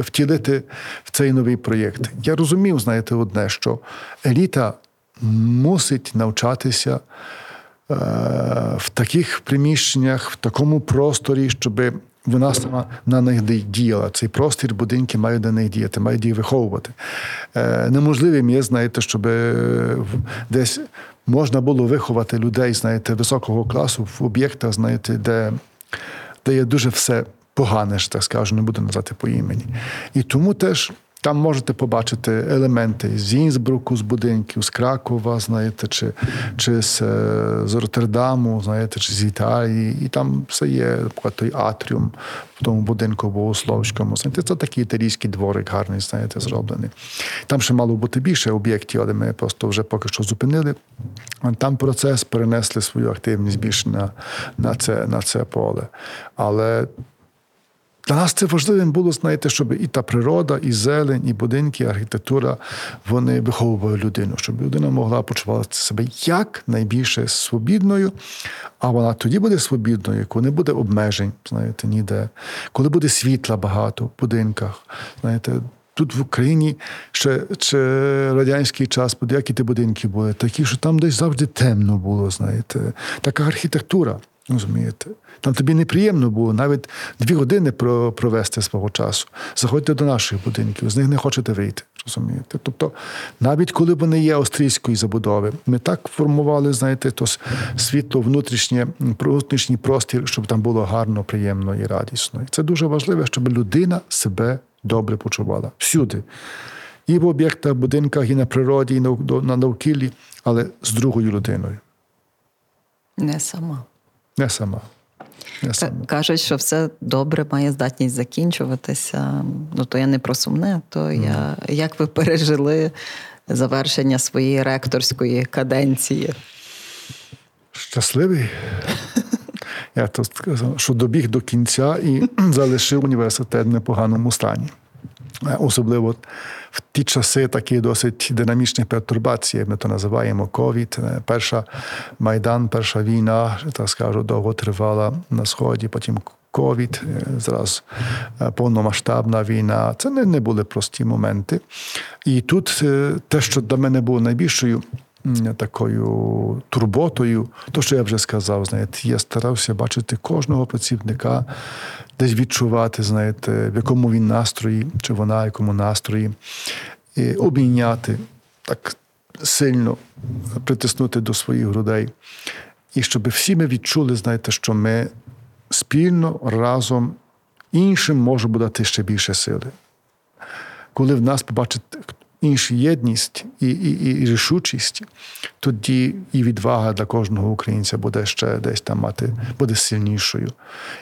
втілити в цей новий проєкт. Я розумів, знаєте, одне, що еліта мусить навчатися. Е, в таких приміщеннях, в такому просторі, щоб вона сама на них діяла. Цей простір будинки мають на них діяти, мають їх виховувати. Е, неможливим є, знаєте, щоб е, десь можна було виховати людей, знаєте, високого класу в об'єктах, знаєте, де, де є дуже все погане, так скажу, не буду назвати по імені. І тому теж. Там можете побачити елементи з Інсбруку, з будинків, з Кракова, знаєте, чи чи з, е, з Роттердаму, знаєте, чи з Італії. І там все є наприклад, той атріум в тому будинку Богословському. Знаєте, Це такий італійський дворик гарний, знаєте, зроблений. Там ще мало бути більше об'єктів, але ми просто вже поки що зупинили. Там процес перенесли свою активність більше на, на, це, на це поле. Але для нас це важливим було, знаєте, щоб і та природа, і зелень, і будинки, і архітектура вони виховували людину, щоб людина могла почувати себе як найбільше свобідною, а вона тоді буде свобідною, коли не буде обмежень, знаєте, ніде, коли буде світла багато в будинках. знаєте, Тут в Україні ще ще радянський час, які ті будинки були, такі, що там десь завжди темно було, знаєте, така архітектура, розумієте. Там тобі неприємно було навіть дві години провести свого часу. Заходьте до наших будинків, з них не хочете вийти. розумієте. Тобто, навіть коли вони є австрійської забудови, ми так формували, знаєте, то світло внутрішнє, внутрішній простір, щоб там було гарно, приємно і радісно. І це дуже важливо, щоб людина себе добре почувала всюди. І в об'єктах, будинках, і на природі, і на навкіллі, але з другою людиною. Не сама. Не сама. Кажуть, що все добре має здатність закінчуватися. Ну то я не про сумне, то mm. я як ви пережили завершення своєї ректорської каденції? Щасливий. Я то сказав, що добіг до кінця і залишив університет в непоганому стані. Е, особливо в ті часи такі досить динамічні пертурбації, ми то називаємо ковід. Е, перша майдан, перша війна, так скажу, довго тривала на сході, потім. Ковід, е, зараз повномасштабна війна. Це не не були прості моменти. І тут те, що для мене було найбільшою такою турботою, то, що я вже сказав, знаєте, я старався бачити кожного працівника, десь відчувати, знаєте, в якому він настрої, чи вона в якому настрої, і обійняти так сильно притиснути до своїх грудей. І щоб всі ми відчули, знаєте, що ми спільно разом іншим можемо дати ще більше сили. Коли в нас побачить іншу єдність і і, і, рішучість, тоді і відвага для кожного українця буде ще десь там мати, буде сильнішою.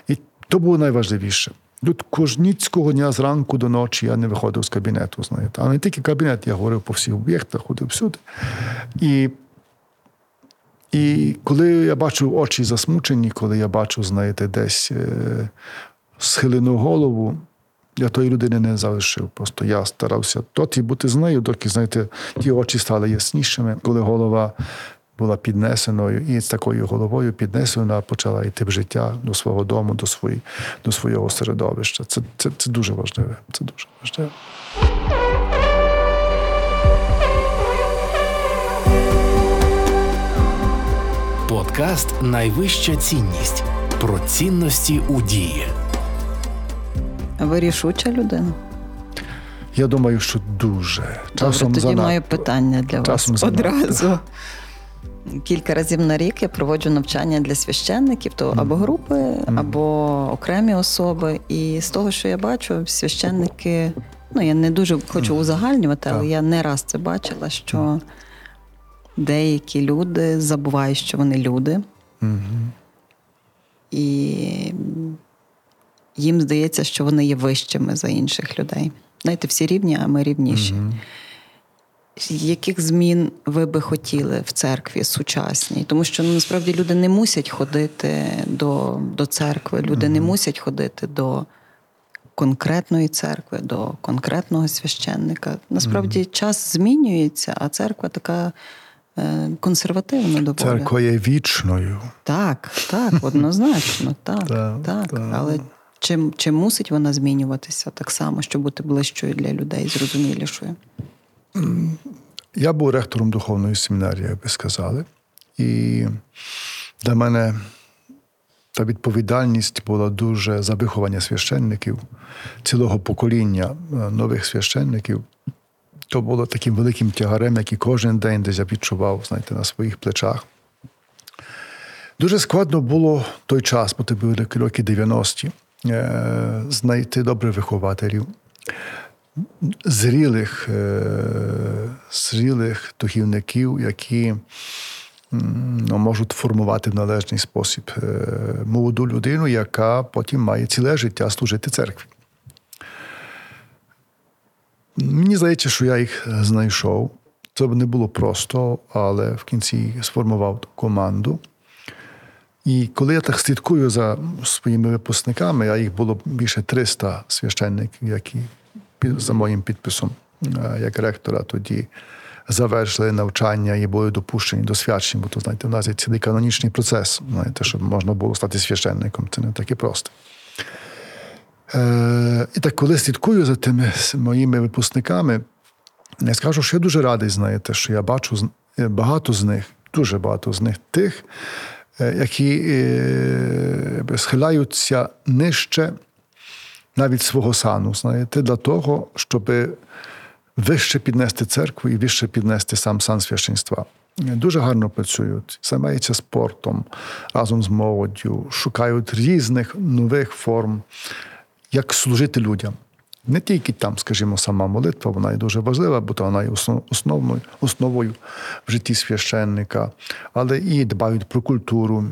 І то було найважливіше. Тут кожніцького дня зранку до ночі я не виходив з кабінету, знаєте. А не тільки кабінет, я говорив по всіх об'єктах, ходив всюди. І і коли я бачу очі засмучені, коли я бачу, знаєте, десь е, схилену голову, я тої людини не залишив. Просто я старався доти бути з нею, доки, знаєте, ті очі стали яснішими, коли голова була піднесеною, і з такою головою піднесена почала йти в життя до свого дому, до свої, до свого середовища. Це, це, Це дуже важливе. Це дуже важливе. Подкаст Найвища цінність про цінності у дії. Ви рішуча людина? Я думаю, що дуже. Часом Добре, тоді занадто. маю питання для Часом вас одразу. Кілька разів на рік я проводжу навчання для священників, то або групи, або окремі особи. І з того, що я бачу, священники, ну я не дуже хочу узагальнювати, але я не раз це бачила, що деякі люди забувають, що вони люди, і їм здається, що вони є вищими за інших людей. Знаєте, всі рівні, а ми рівніші. Яких змін ви би хотіли в церкві сучасній? Тому що ну, насправді люди не мусять ходити до, до церкви, люди не мусять ходити до конкретної церкви, до конкретного священника. Насправді час змінюється, а церква така е, консервативна доволі. Церква є вічною. Так, так, однозначно, так, Так, так. так. Але чи, чи мусить вона змінюватися так само, щоб бути ближчою для людей, зрозумілішою? Я був ректором духовної семінарії, як ви сказали. І для мене та відповідальність була дуже за виховання священників, цілого покоління е, нових священників. То було таким великим тягарем, який кожен день десь я відчував, знаєте, на своїх плечах. Дуже складно було той час, бо це були роки 90-ті, е, знайти добрих вихователів, зрілих, е, зрілих духівників, які ну, можуть формувати в належний спосіб е, молоду людину, яка потім має ціле життя служити церкві. Мені здається, що я їх знайшов. Це б не було просто, але в кінці сформував команду. І коли я так слідкую за своїми випускниками, а їх було більше 300 священників, які за моїм підписом, е, як ректора, тоді завершили навчання і були допущені до свячень, бо то, знаєте, в нас є цілий канонічний процес, знаєте, щоб можна було стати священником. Це не так і просто. Е, і так, коли слідкую за тими моїми випускниками, я скажу, що я дуже радий, знаєте, що я бачу е, багато з них, дуже багато з них тих, які е, схиляються нижче навіть свого сану, знаєте, для того, щоб вище піднести церкву і вище піднести сам сан священства. Дуже гарно працюють, займаються спортом разом з молоддю, шукають різних нових форм, як служити людям. Не тільки там, скажімо, сама молитва, вона є дуже важлива, бо то вона є основною, основою в житті священника, але і дбають про культуру,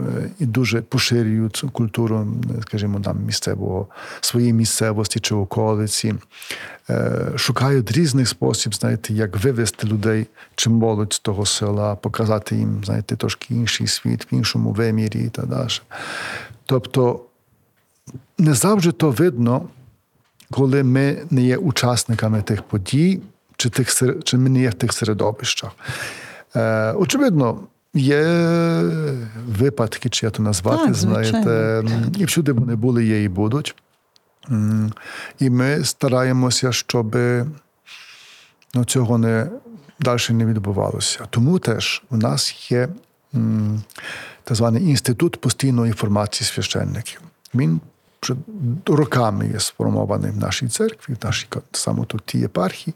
е, і дуже поширюють культуру, е, скажімо, там місцевого своєї місцевості чи околиці, Е, шукають різний спосіб, знаєте, як вивести людей чи молодь з того села, показати їм, знаєте, трошки інший світ в іншому вимірі і так далі. Тобто не завжди то видно, коли ми не є учасниками тих подій, чи, тих, чи ми не є в тих середовищах. Е, очевидно, є випадки, чи я то назвати, Так, знаєте, і всюди вони були, є і будуть. І ми стараємося, щоб ну, цього не далі не відбувалося. Тому теж у нас є так званий інститут постійної інформації священників. Він вже роками є сформований в нашій церкві, в нашій саме тут тій єпархії.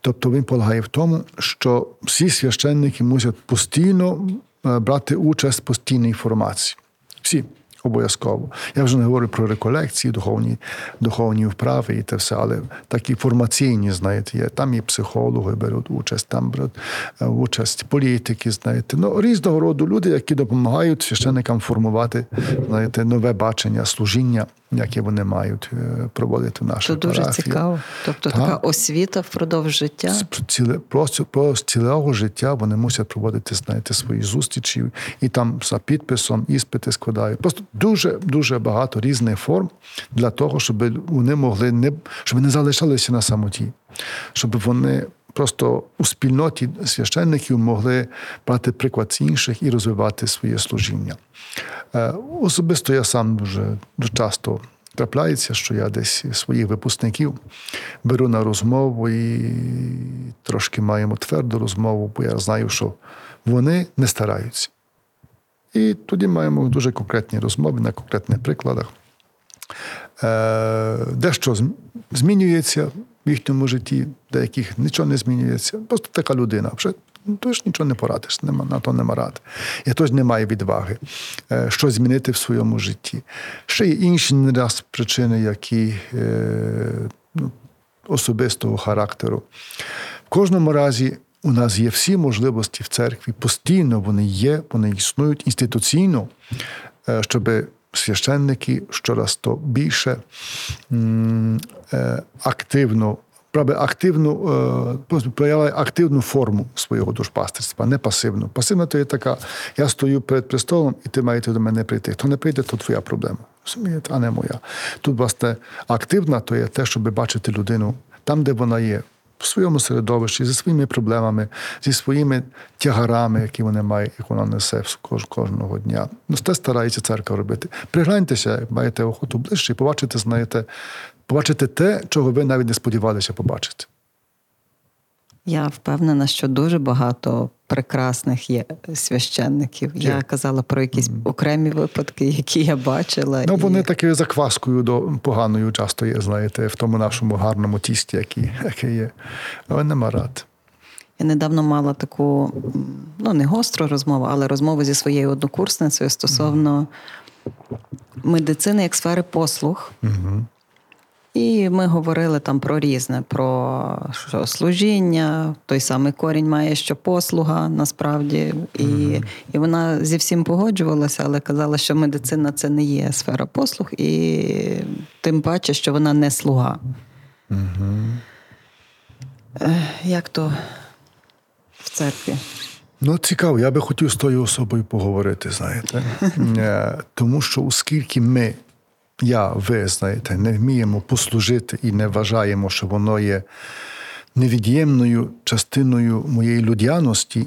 Тобто він полягає в тому, що всі священники мусять постійно е, брати участь в постійній формації. Всі. Обов'язково. Я вже не говорю про реколекції, духовні, духовні вправи і те все, але такі формаційні, знаєте, є. Там і психологи беруть участь, там беруть е, участь політики, знаєте. Ну, різного роду люди, які допомагають священникам формувати знаєте, нове бачення, служіння, яке вони мають е, проводити в нашій Це дуже парафії. цікаво. Тобто Так. така освіта впродовж життя. Ціле, просто про цілого життя вони мусять проводити, знаєте, свої зустрічі і там за підписом іспити складають. Просто дуже дуже багато різних форм для того, щоб вони могли не щоб не залишалися на самоті, щоб вони просто у спільноті священників могли брати приклад з інших і розвивати своє служіння. Е, Особисто я сам дуже, дуже часто трапляється, що я десь своїх випускників беру на розмову і трошки маємо тверду розмову, бо я знаю, що вони не стараються. І тоді маємо дуже конкретні розмови на конкретних прикладах. Е, Дещо змінюється в їхньому житті, деяких нічого не змінюється. Просто така людина. Ну, ж нічого не порадиш, нема, на то нема ради. Я теж не маю відваги е, щось змінити в своєму житті. Ще є інші не раз причини, які е, ну, особистого характеру. В кожному разі у нас є всі можливості в церкві, постійно вони є, вони існують інституційно, е, щоб священники щораз то більше е, активно. Правда, активну е, проявляє активну форму свого душпастерства, не пасивну. Пасивна то є така: я стою перед престолом, і ти маєте до мене прийти. Хто не прийде, то твоя проблема. Розумієте, а не моя. Тут, власне, активна то є те, щоб бачити людину там, де вона є, в своєму середовищі, зі своїми проблемами, зі своїми тягарами, які вони мають, як вона несе кожного дня. Ну, це старається церква робити. Пригляньтеся, як маєте охоту ближче, і побачите, знаєте, побачите те, чого ви навіть не сподівалися побачити. Я впевнена, що дуже багато прекрасних є священників. Є. Я казала про якісь окремі випадки, які я бачила. Ну, вони і... такою закваскою до поганою часто є, знаєте, в тому нашому гарному тісті, який, який є. Але нема рад. Я недавно мала таку, ну, не гостру розмову, але розмову зі своєю однокурсницею стосовно mm. медицини як сфери послуг. Mm-hmm. І ми говорили там про різне, про що служіння, той самий корінь має, що послуга насправді. І mm і вона зі всім погоджувалася, але казала, що медицина це не є сфера послуг, і тим паче, що вона не слуга. mm Як то в церкві? Ну, цікаво, я би хотів з тою особою поговорити, знаєте. Е, тому що, оскільки ми я, ви знаєте, не вміємо послужити і не вважаємо, що воно є невід'ємною частиною моєї людяності,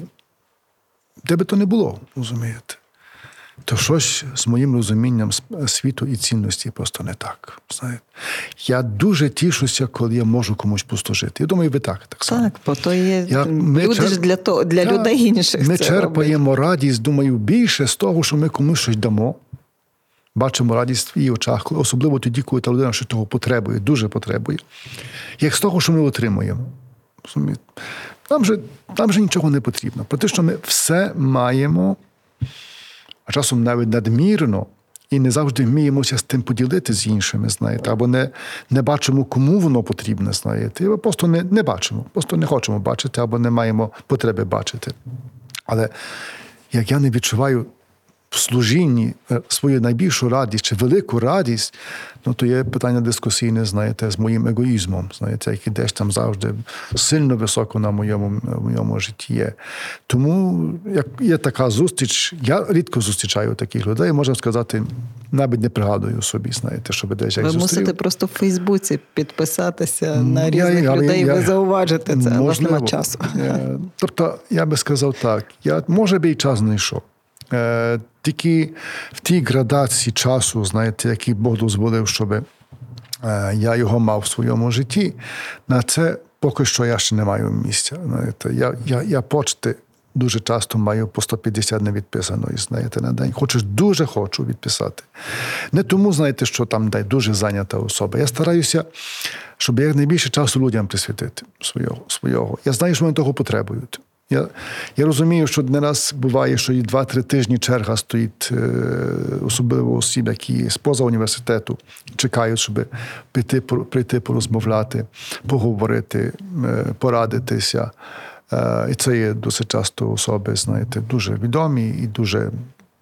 де би то не було, розумієте? То щось з моїм розумінням світу і цінності просто не так. знаєте. Я дуже тішуся, коли я можу комусь послужити. Я думаю, ви так так само. Так, бо то є я, люди черп... ж для то, для так, людей інших. Ми це черпаємо роблять. радість, думаю, більше з того, що ми комусь щось дамо бачимо радість в її очах, особливо тоді, коли та людина щось того потребує, дуже потребує. Як з того, що ми отримуємо. Нам же, нам же нічого не потрібно. Про те, що ми все маємо, а часом навіть надмірно, і не завжди вміємося з тим поділити з іншими, знаєте, або не не бачимо, кому воно потрібне, знаєте. І просто не не бачимо, просто не хочемо бачити, або не маємо потреби бачити. Але як я не відчуваю в служінні е, свою найбільшу радість чи велику радість, ну то є питання дискусійне, знаєте, з моїм егоїзмом, знаєте, який десь там завжди сильно високо на моєму моєму житті є. Тому як є така зустріч, я рідко зустрічаю таких людей, можна сказати, навіть не пригадую собі, знаєте, щоб десь як Ви зустрів. мусите просто в Фейсбуці підписатися на різних я, людей, я, ви зауважите це, але нема часу. Тобто, я би сказав так, я може би і час знайшов. Е, тільки в тій градації часу, знаєте, який Бог дозволив, щоб е, я його мав в своєму житті, на це поки що я ще не маю місця. Знаєте. Я я, я почти дуже часто маю по 150 невідписаної, знаєте, на день. Хочу, дуже хочу відписати. Не тому, знаєте, що там дай дуже зайнята особа. Я стараюся, щоб якнайбільше часу людям присвятити свого. свого. Я знаю, що вони того потребують. Я я розумію, що не раз буває, що і два-три тижні черга стоїть, е, особливо осіб, які з поза університету чекають, щоб прийти, прийти порозмовляти, поговорити, е, порадитися. Е, і це є досить часто особи, знаєте, дуже відомі і дуже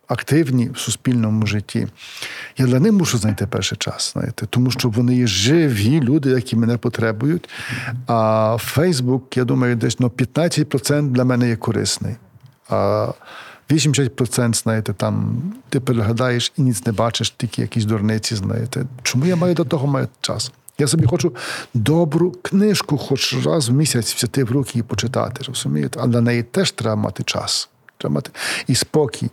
активні в суспільному житті. Я для них мушу знайти перший час, знаєте, тому що вони є живі люди, які мене потребують. А Фейсбук, я думаю, десь ну, 15% для мене є корисний. А 80%, знаєте, там ти переглядаєш і ніц не бачиш, тільки якісь дурниці, знаєте. Чому я маю до того маю час? Я собі хочу добру книжку, хоч раз в місяць взяти в руки і почитати, розумієте? А для неї теж треба мати час треба мати і спокій.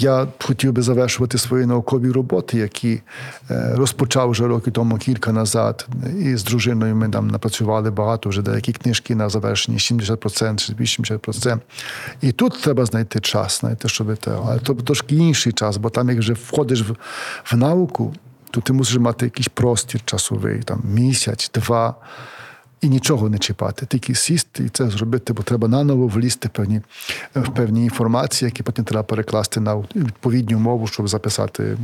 Я хотів би завершувати свої наукові роботи, які е, розпочав вже роки тому кілька назад. І з дружиною ми там напрацювали багато вже деякі книжки на завершенні 70% 80%. І тут треба знайти час, знаєте, щоб те. Але то трошки інший час, бо там, як вже входиш в, в науку, то ти мусиш мати якийсь простір часовий, там місяць, два. І нічого не чіпати, тільки сісти і це зробити, бо треба наново влізти певні, в певні інформації, які потім треба перекласти на відповідну мову, щоб записати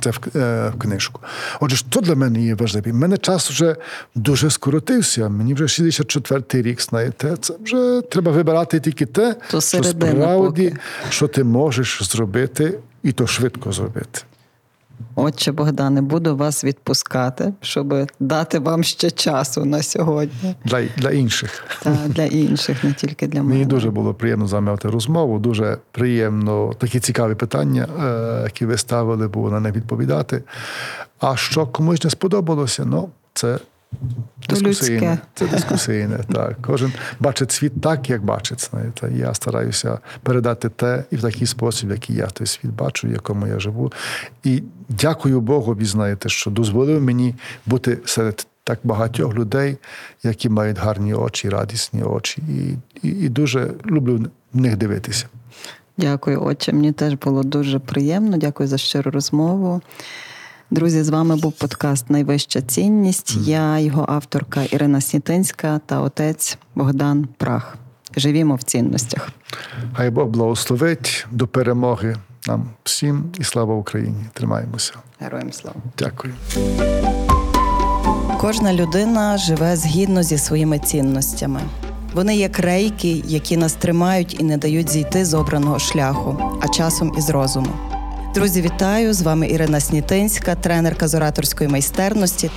це в, е, в книжку. Отже, що для мене є важливим? У мене час вже дуже скоротився. Мені вже 64-й рік, знаєте, це вже треба вибирати тільки те, що справді, поки. що ти можеш зробити, і то швидко зробити. Отче Богдане, буду вас відпускати, щоб дати вам ще часу на сьогодні. Для, для інших. Та для інших, не тільки для мене. Мені дуже було приємно з вами мати розмову. Дуже приємно такі цікаві питання, е, які ви ставили, було на них відповідати. А що комусь не сподобалося, ну це дискусійне. людське. Це дискусійне. Так. Кожен бачить світ так, як бачить. Знаєте. Я стараюся передати те і в такий спосіб, який я той світ бачу, в якому я живу. І дякую Богу, ви знаєте, що дозволив мені бути серед так багатьох людей, які мають гарні очі, радісні очі. І, і, і дуже люблю в них дивитися. Дякую, отче. Мені теж було дуже приємно. Дякую за щиру розмову. Друзі, з вами був подкаст Найвища цінність. Я його авторка Ірина Снітинська та отець Богдан Прах. Живімо в цінностях. Хай Бог благословить до перемоги нам всім і слава Україні! Тримаємося. Героям слава! Дякую. Кожна людина живе згідно зі своїми цінностями. Вони як рейки, які нас тримають і не дають зійти з обраного шляху, а часом із розуму. Друзі, вітаю! З вами Ірина Снітинська, тренерка з ораторської майстерності.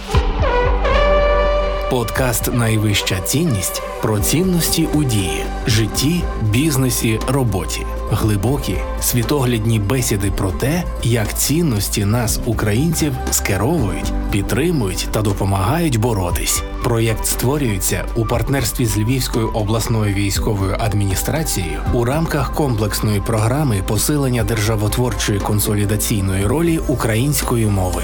Подкаст Найвища цінність про цінності у дії, житті, бізнесі, роботі, глибокі світоглядні бесіди про те, як цінності нас, українців, скеровують, підтримують та допомагають боротись. Проєкт створюється у партнерстві з Львівською обласною військовою адміністрацією у рамках комплексної програми посилення державотворчої консолідаційної ролі української мови.